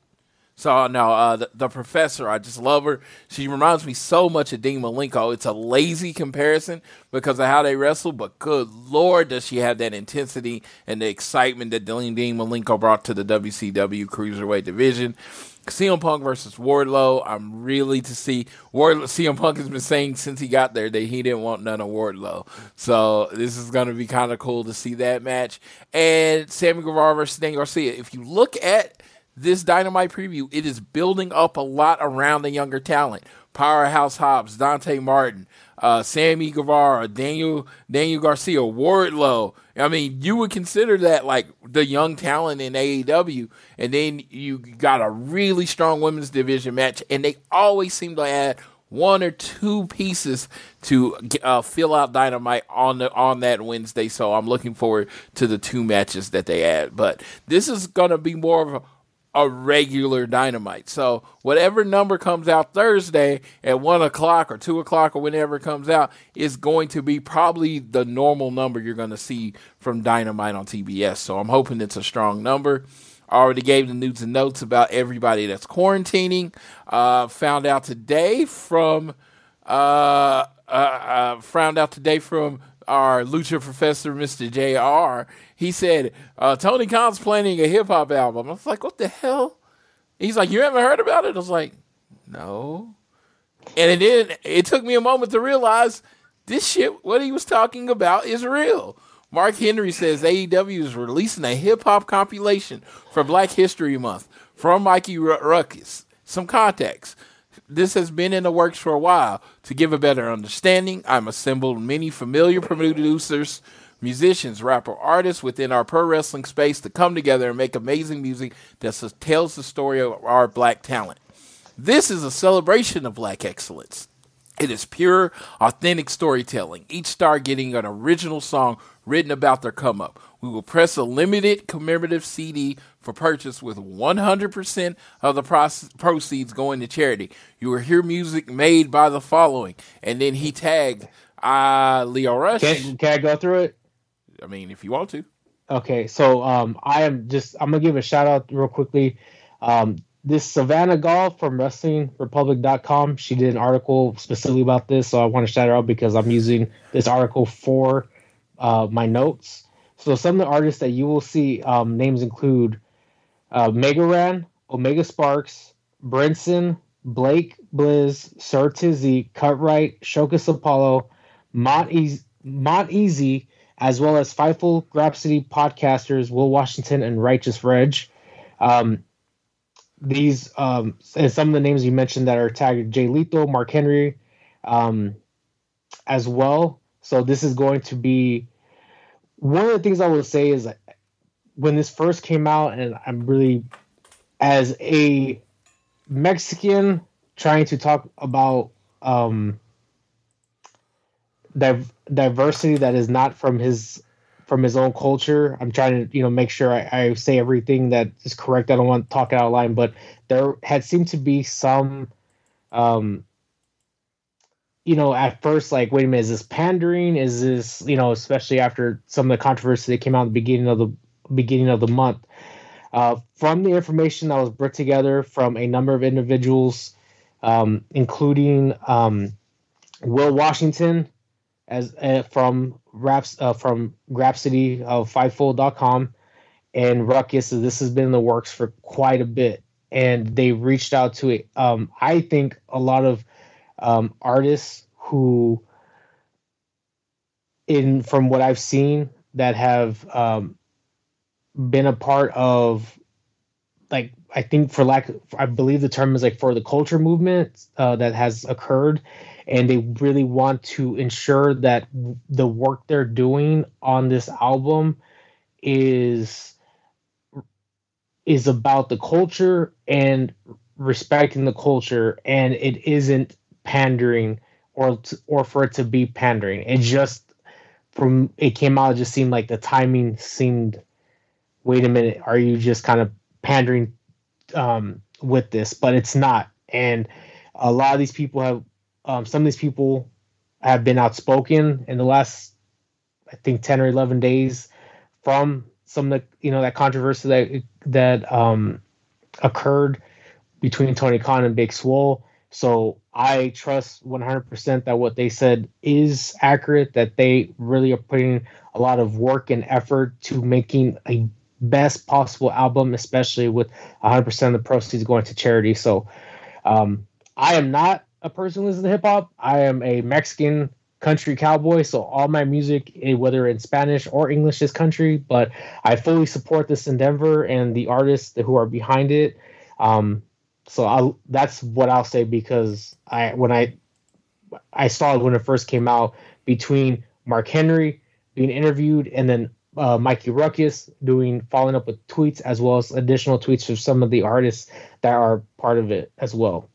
So no, uh, the, the, professor, I just love her. She reminds me so much of Dean Malenko. It's a lazy comparison because of how they wrestle, but good lord, does she have that intensity and the excitement that Dean, Dean Malenko brought to the WCW Cruiserweight division. CM Punk versus Wardlow. I'm really to see Wardlow. CM Punk has been saying since he got there that he didn't want none of Wardlow. So this is going to be kind of cool to see that match. And Sammy Guevara versus Daniel Garcia. If you look at this Dynamite preview, it is building up a lot around the younger talent. Powerhouse Hobbs, Dante Martin, uh, Sammy Guevara, Daniel Daniel Garcia, Wardlow. I mean, you would consider that like the young talent in AEW, and then you got a really strong women's division match, and they always seem to add one or two pieces to uh, fill out Dynamite on the on that Wednesday. So I'm looking forward to the two matches that they add. But this is gonna be more of a a regular dynamite. So whatever number comes out Thursday at one o'clock or two o'clock or whenever it comes out is going to be probably the normal number you're going to see from Dynamite on TBS. So I'm hoping it's a strong number. I already gave the news and notes about everybody that's quarantining. Uh, found out today from uh, uh, uh found out today from our Lucha professor, Mr. JR, he said, uh, Tony Khan's planning a hip hop album. I was like, what the hell? He's like, you haven't heard about it? I was like, no. And it did. It took me a moment to realize this shit, what he was talking about, is real. Mark Henry says AEW is releasing a hip hop compilation for Black History Month from Mikey Rukus. Some context this has been in the works for a while. To give a better understanding, I'm assembled many familiar producers, musicians, rapper artists within our pro wrestling space to come together and make amazing music that tells the story of our black talent. This is a celebration of black excellence. It is pure, authentic storytelling, each star getting an original song written about their come up. We will press a limited commemorative CD for purchase with 100% of the proceeds going to charity. You will hear music made by the following. And then he tagged uh, Lio Rush. Can, can I go through it? I mean, if you want to. Okay, so um, I am just, I'm going to give a shout out real quickly. Um, this Savannah Golf from WrestlingRepublic.com, she did an article specifically about this. So I want to shout her out because I'm using this article for uh, my notes. So some of the artists that you will see um, names include uh, Mega Ran, Omega Sparks, Brinson, Blake Blizz, Sir Tizzy, Cutright, Shokus Apollo, Mont, e- Mont Easy, as well as Fightful Grapsody podcasters Will Washington and Righteous Reg. Um, these um, and some of the names you mentioned that are tagged Jay Lethal, Mark Henry, um, as well. So this is going to be one of the things I will say is when this first came out, and I'm really as a Mexican trying to talk about um, div- diversity that is not from his from his own culture. I'm trying to you know make sure I, I say everything that is correct. I don't want to talk it out of line, but there had seemed to be some um, you know, at first, like, wait a minute, is this pandering? Is this, you know, especially after some of the controversy that came out at the beginning of the beginning of the month. Uh, from the information that was brought together from a number of individuals, um, including um, Will Washington, as uh, from Raps uh, from Grapsody of Fightful.com, and Rukus. This has been in the works for quite a bit, and they reached out to um, I think a lot of um, artists who, in from what I've seen, that have um, been a part of like I think for lack I believe the term is like for the culture movement uh, that has occurred and they really want to ensure that the work they're doing on this album is is about the culture and respecting the culture and it isn't pandering or or for it to be pandering it just from it came out it just seemed like the timing seemed wait a minute, are you just kind of pandering um, with this? But it's not. And a lot of these people have, um, some of these people have been outspoken in the last, I think, 10 or 11 days from some of the, you know, that controversy that, that um, occurred between Tony Khan and Big Swole. So I trust 100% that what they said is accurate, that they really are putting a lot of work and effort to making a best possible album, especially with 100% of the proceeds going to charity. So um, I am not a person who listens to hip hop. I am a Mexican country cowboy. So all my music, eh, whether in Spanish or English, is country. But I fully support this endeavor and the artists who are behind it. Um, so I that's what I'll say because I when I I saw it when it first came out between Mark Henry being interviewed and then uh, Mikey Rukus doing following up with tweets as well as additional tweets from some of the artists that are part of it as well.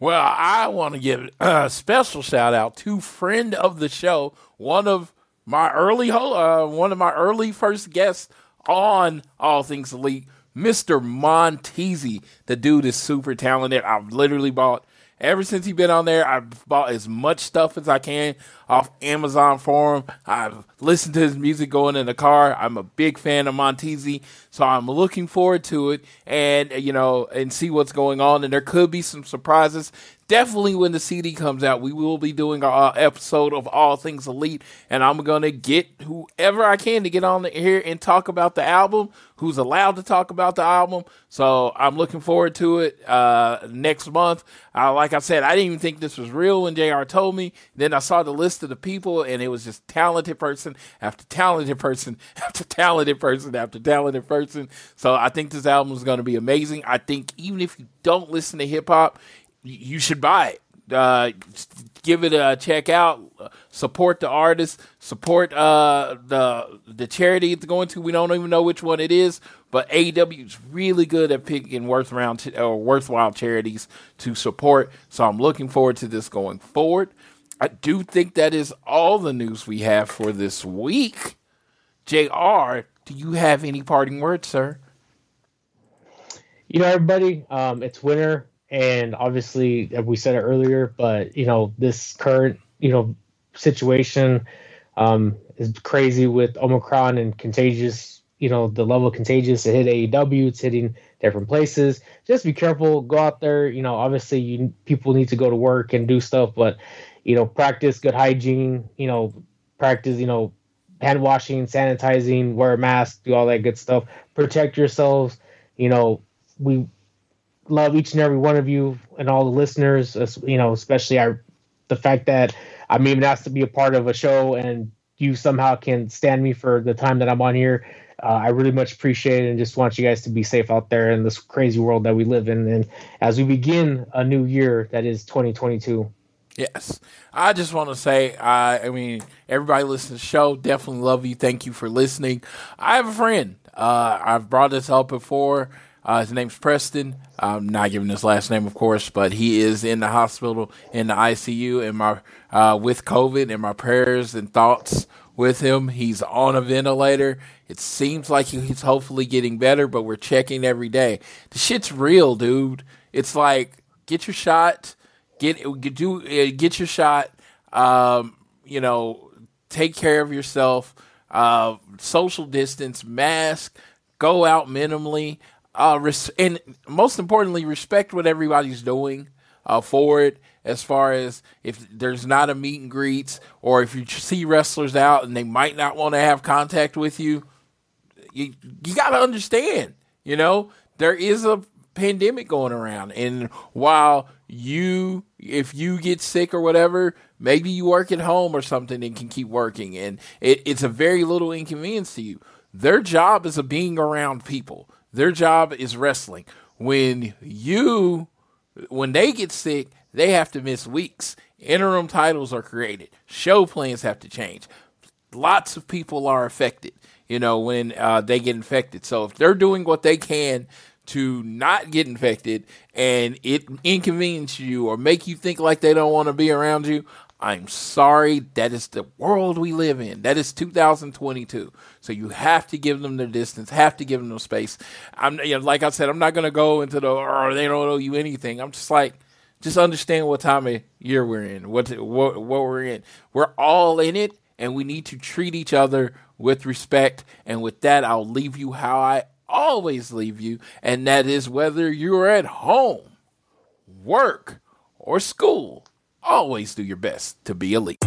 Well, I want to give a special shout out to friend of the show, one of my early uh, one of my early first guests on All Things Elite, Mr. Monteezy. The dude is super talented. I've literally bought Ever since he's been on there, I've bought as much stuff as I can off Amazon for him. I've listened to his music going in the car. I'm a big fan of Monteezy, so I'm looking forward to it and you know and see what's going on. And there could be some surprises definitely when the CD comes out, we will be doing our episode of All Things Elite, and I'm gonna get whoever I can to get on here and talk about the album. Who's allowed to talk about the album? So I'm looking forward to it uh, next month. Uh, like I said, I didn't even think this was real when Jr. told me. Then I saw the list of the people, and it was just talented person after talented person after talented person after talented person. So I think this album is going to be amazing. I think even if you don't listen to hip hop, you should buy it. Uh, give it a check out. Support the artist. Support uh, the the charity it's going to. We don't even know which one it is, but AEW is really good at picking worth worthwhile or worthwhile charities to support. So I'm looking forward to this going forward. I do think that is all the news we have for this week. Jr., do you have any parting words, sir? You know, everybody, um, it's winter and obviously we said it earlier but you know this current you know situation um, is crazy with omicron and contagious you know the level of contagious it hit aew it's hitting different places just be careful go out there you know obviously you people need to go to work and do stuff but you know practice good hygiene you know practice you know hand washing sanitizing wear a mask do all that good stuff protect yourselves you know we love each and every one of you and all the listeners. You know, especially our the fact that I'm even asked to be a part of a show and you somehow can stand me for the time that I'm on here. Uh, I really much appreciate it and just want you guys to be safe out there in this crazy world that we live in. And as we begin a new year that is 2022. Yes. I just want to say, I, I mean, everybody listening to the show, definitely love you. Thank you for listening. I have a friend. Uh, I've brought this up before. Uh, his name's Preston. I'm not giving his last name, of course, but he is in the hospital in the ICU and my uh, with COVID. And my prayers and thoughts with him. He's on a ventilator. It seems like he's hopefully getting better, but we're checking every day. The shit's real, dude. It's like get your shot, get do uh, get your shot. Um, you know, take care of yourself. Uh, social distance, mask, go out minimally uh, res- and most importantly, respect what everybody's doing uh, for it. As far as if there's not a meet and greets, or if you see wrestlers out and they might not want to have contact with you, you you got to understand. You know there is a pandemic going around, and while you if you get sick or whatever, maybe you work at home or something and can keep working, and it, it's a very little inconvenience to you. Their job is a being around people. Their job is wrestling. When you, when they get sick, they have to miss weeks. Interim titles are created. Show plans have to change. Lots of people are affected, you know, when uh, they get infected. So if they're doing what they can to not get infected and it inconvenience you or make you think like they don't want to be around you, I'm sorry, that is the world we live in. That is 2022. So you have to give them their distance, have to give them their space. I'm, you know, like I said, I'm not going to go into the, or oh, they don't owe you anything. I'm just like, just understand what time of year we're in, what, what, what we're in. We're all in it, and we need to treat each other with respect. And with that, I'll leave you how I always leave you, and that is whether you're at home, work, or school always do your best to be elite.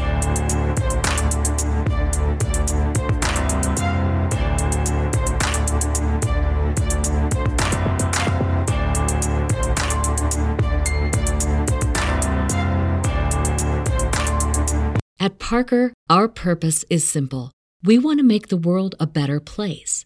At Parker, our purpose is simple. We want to make the world a better place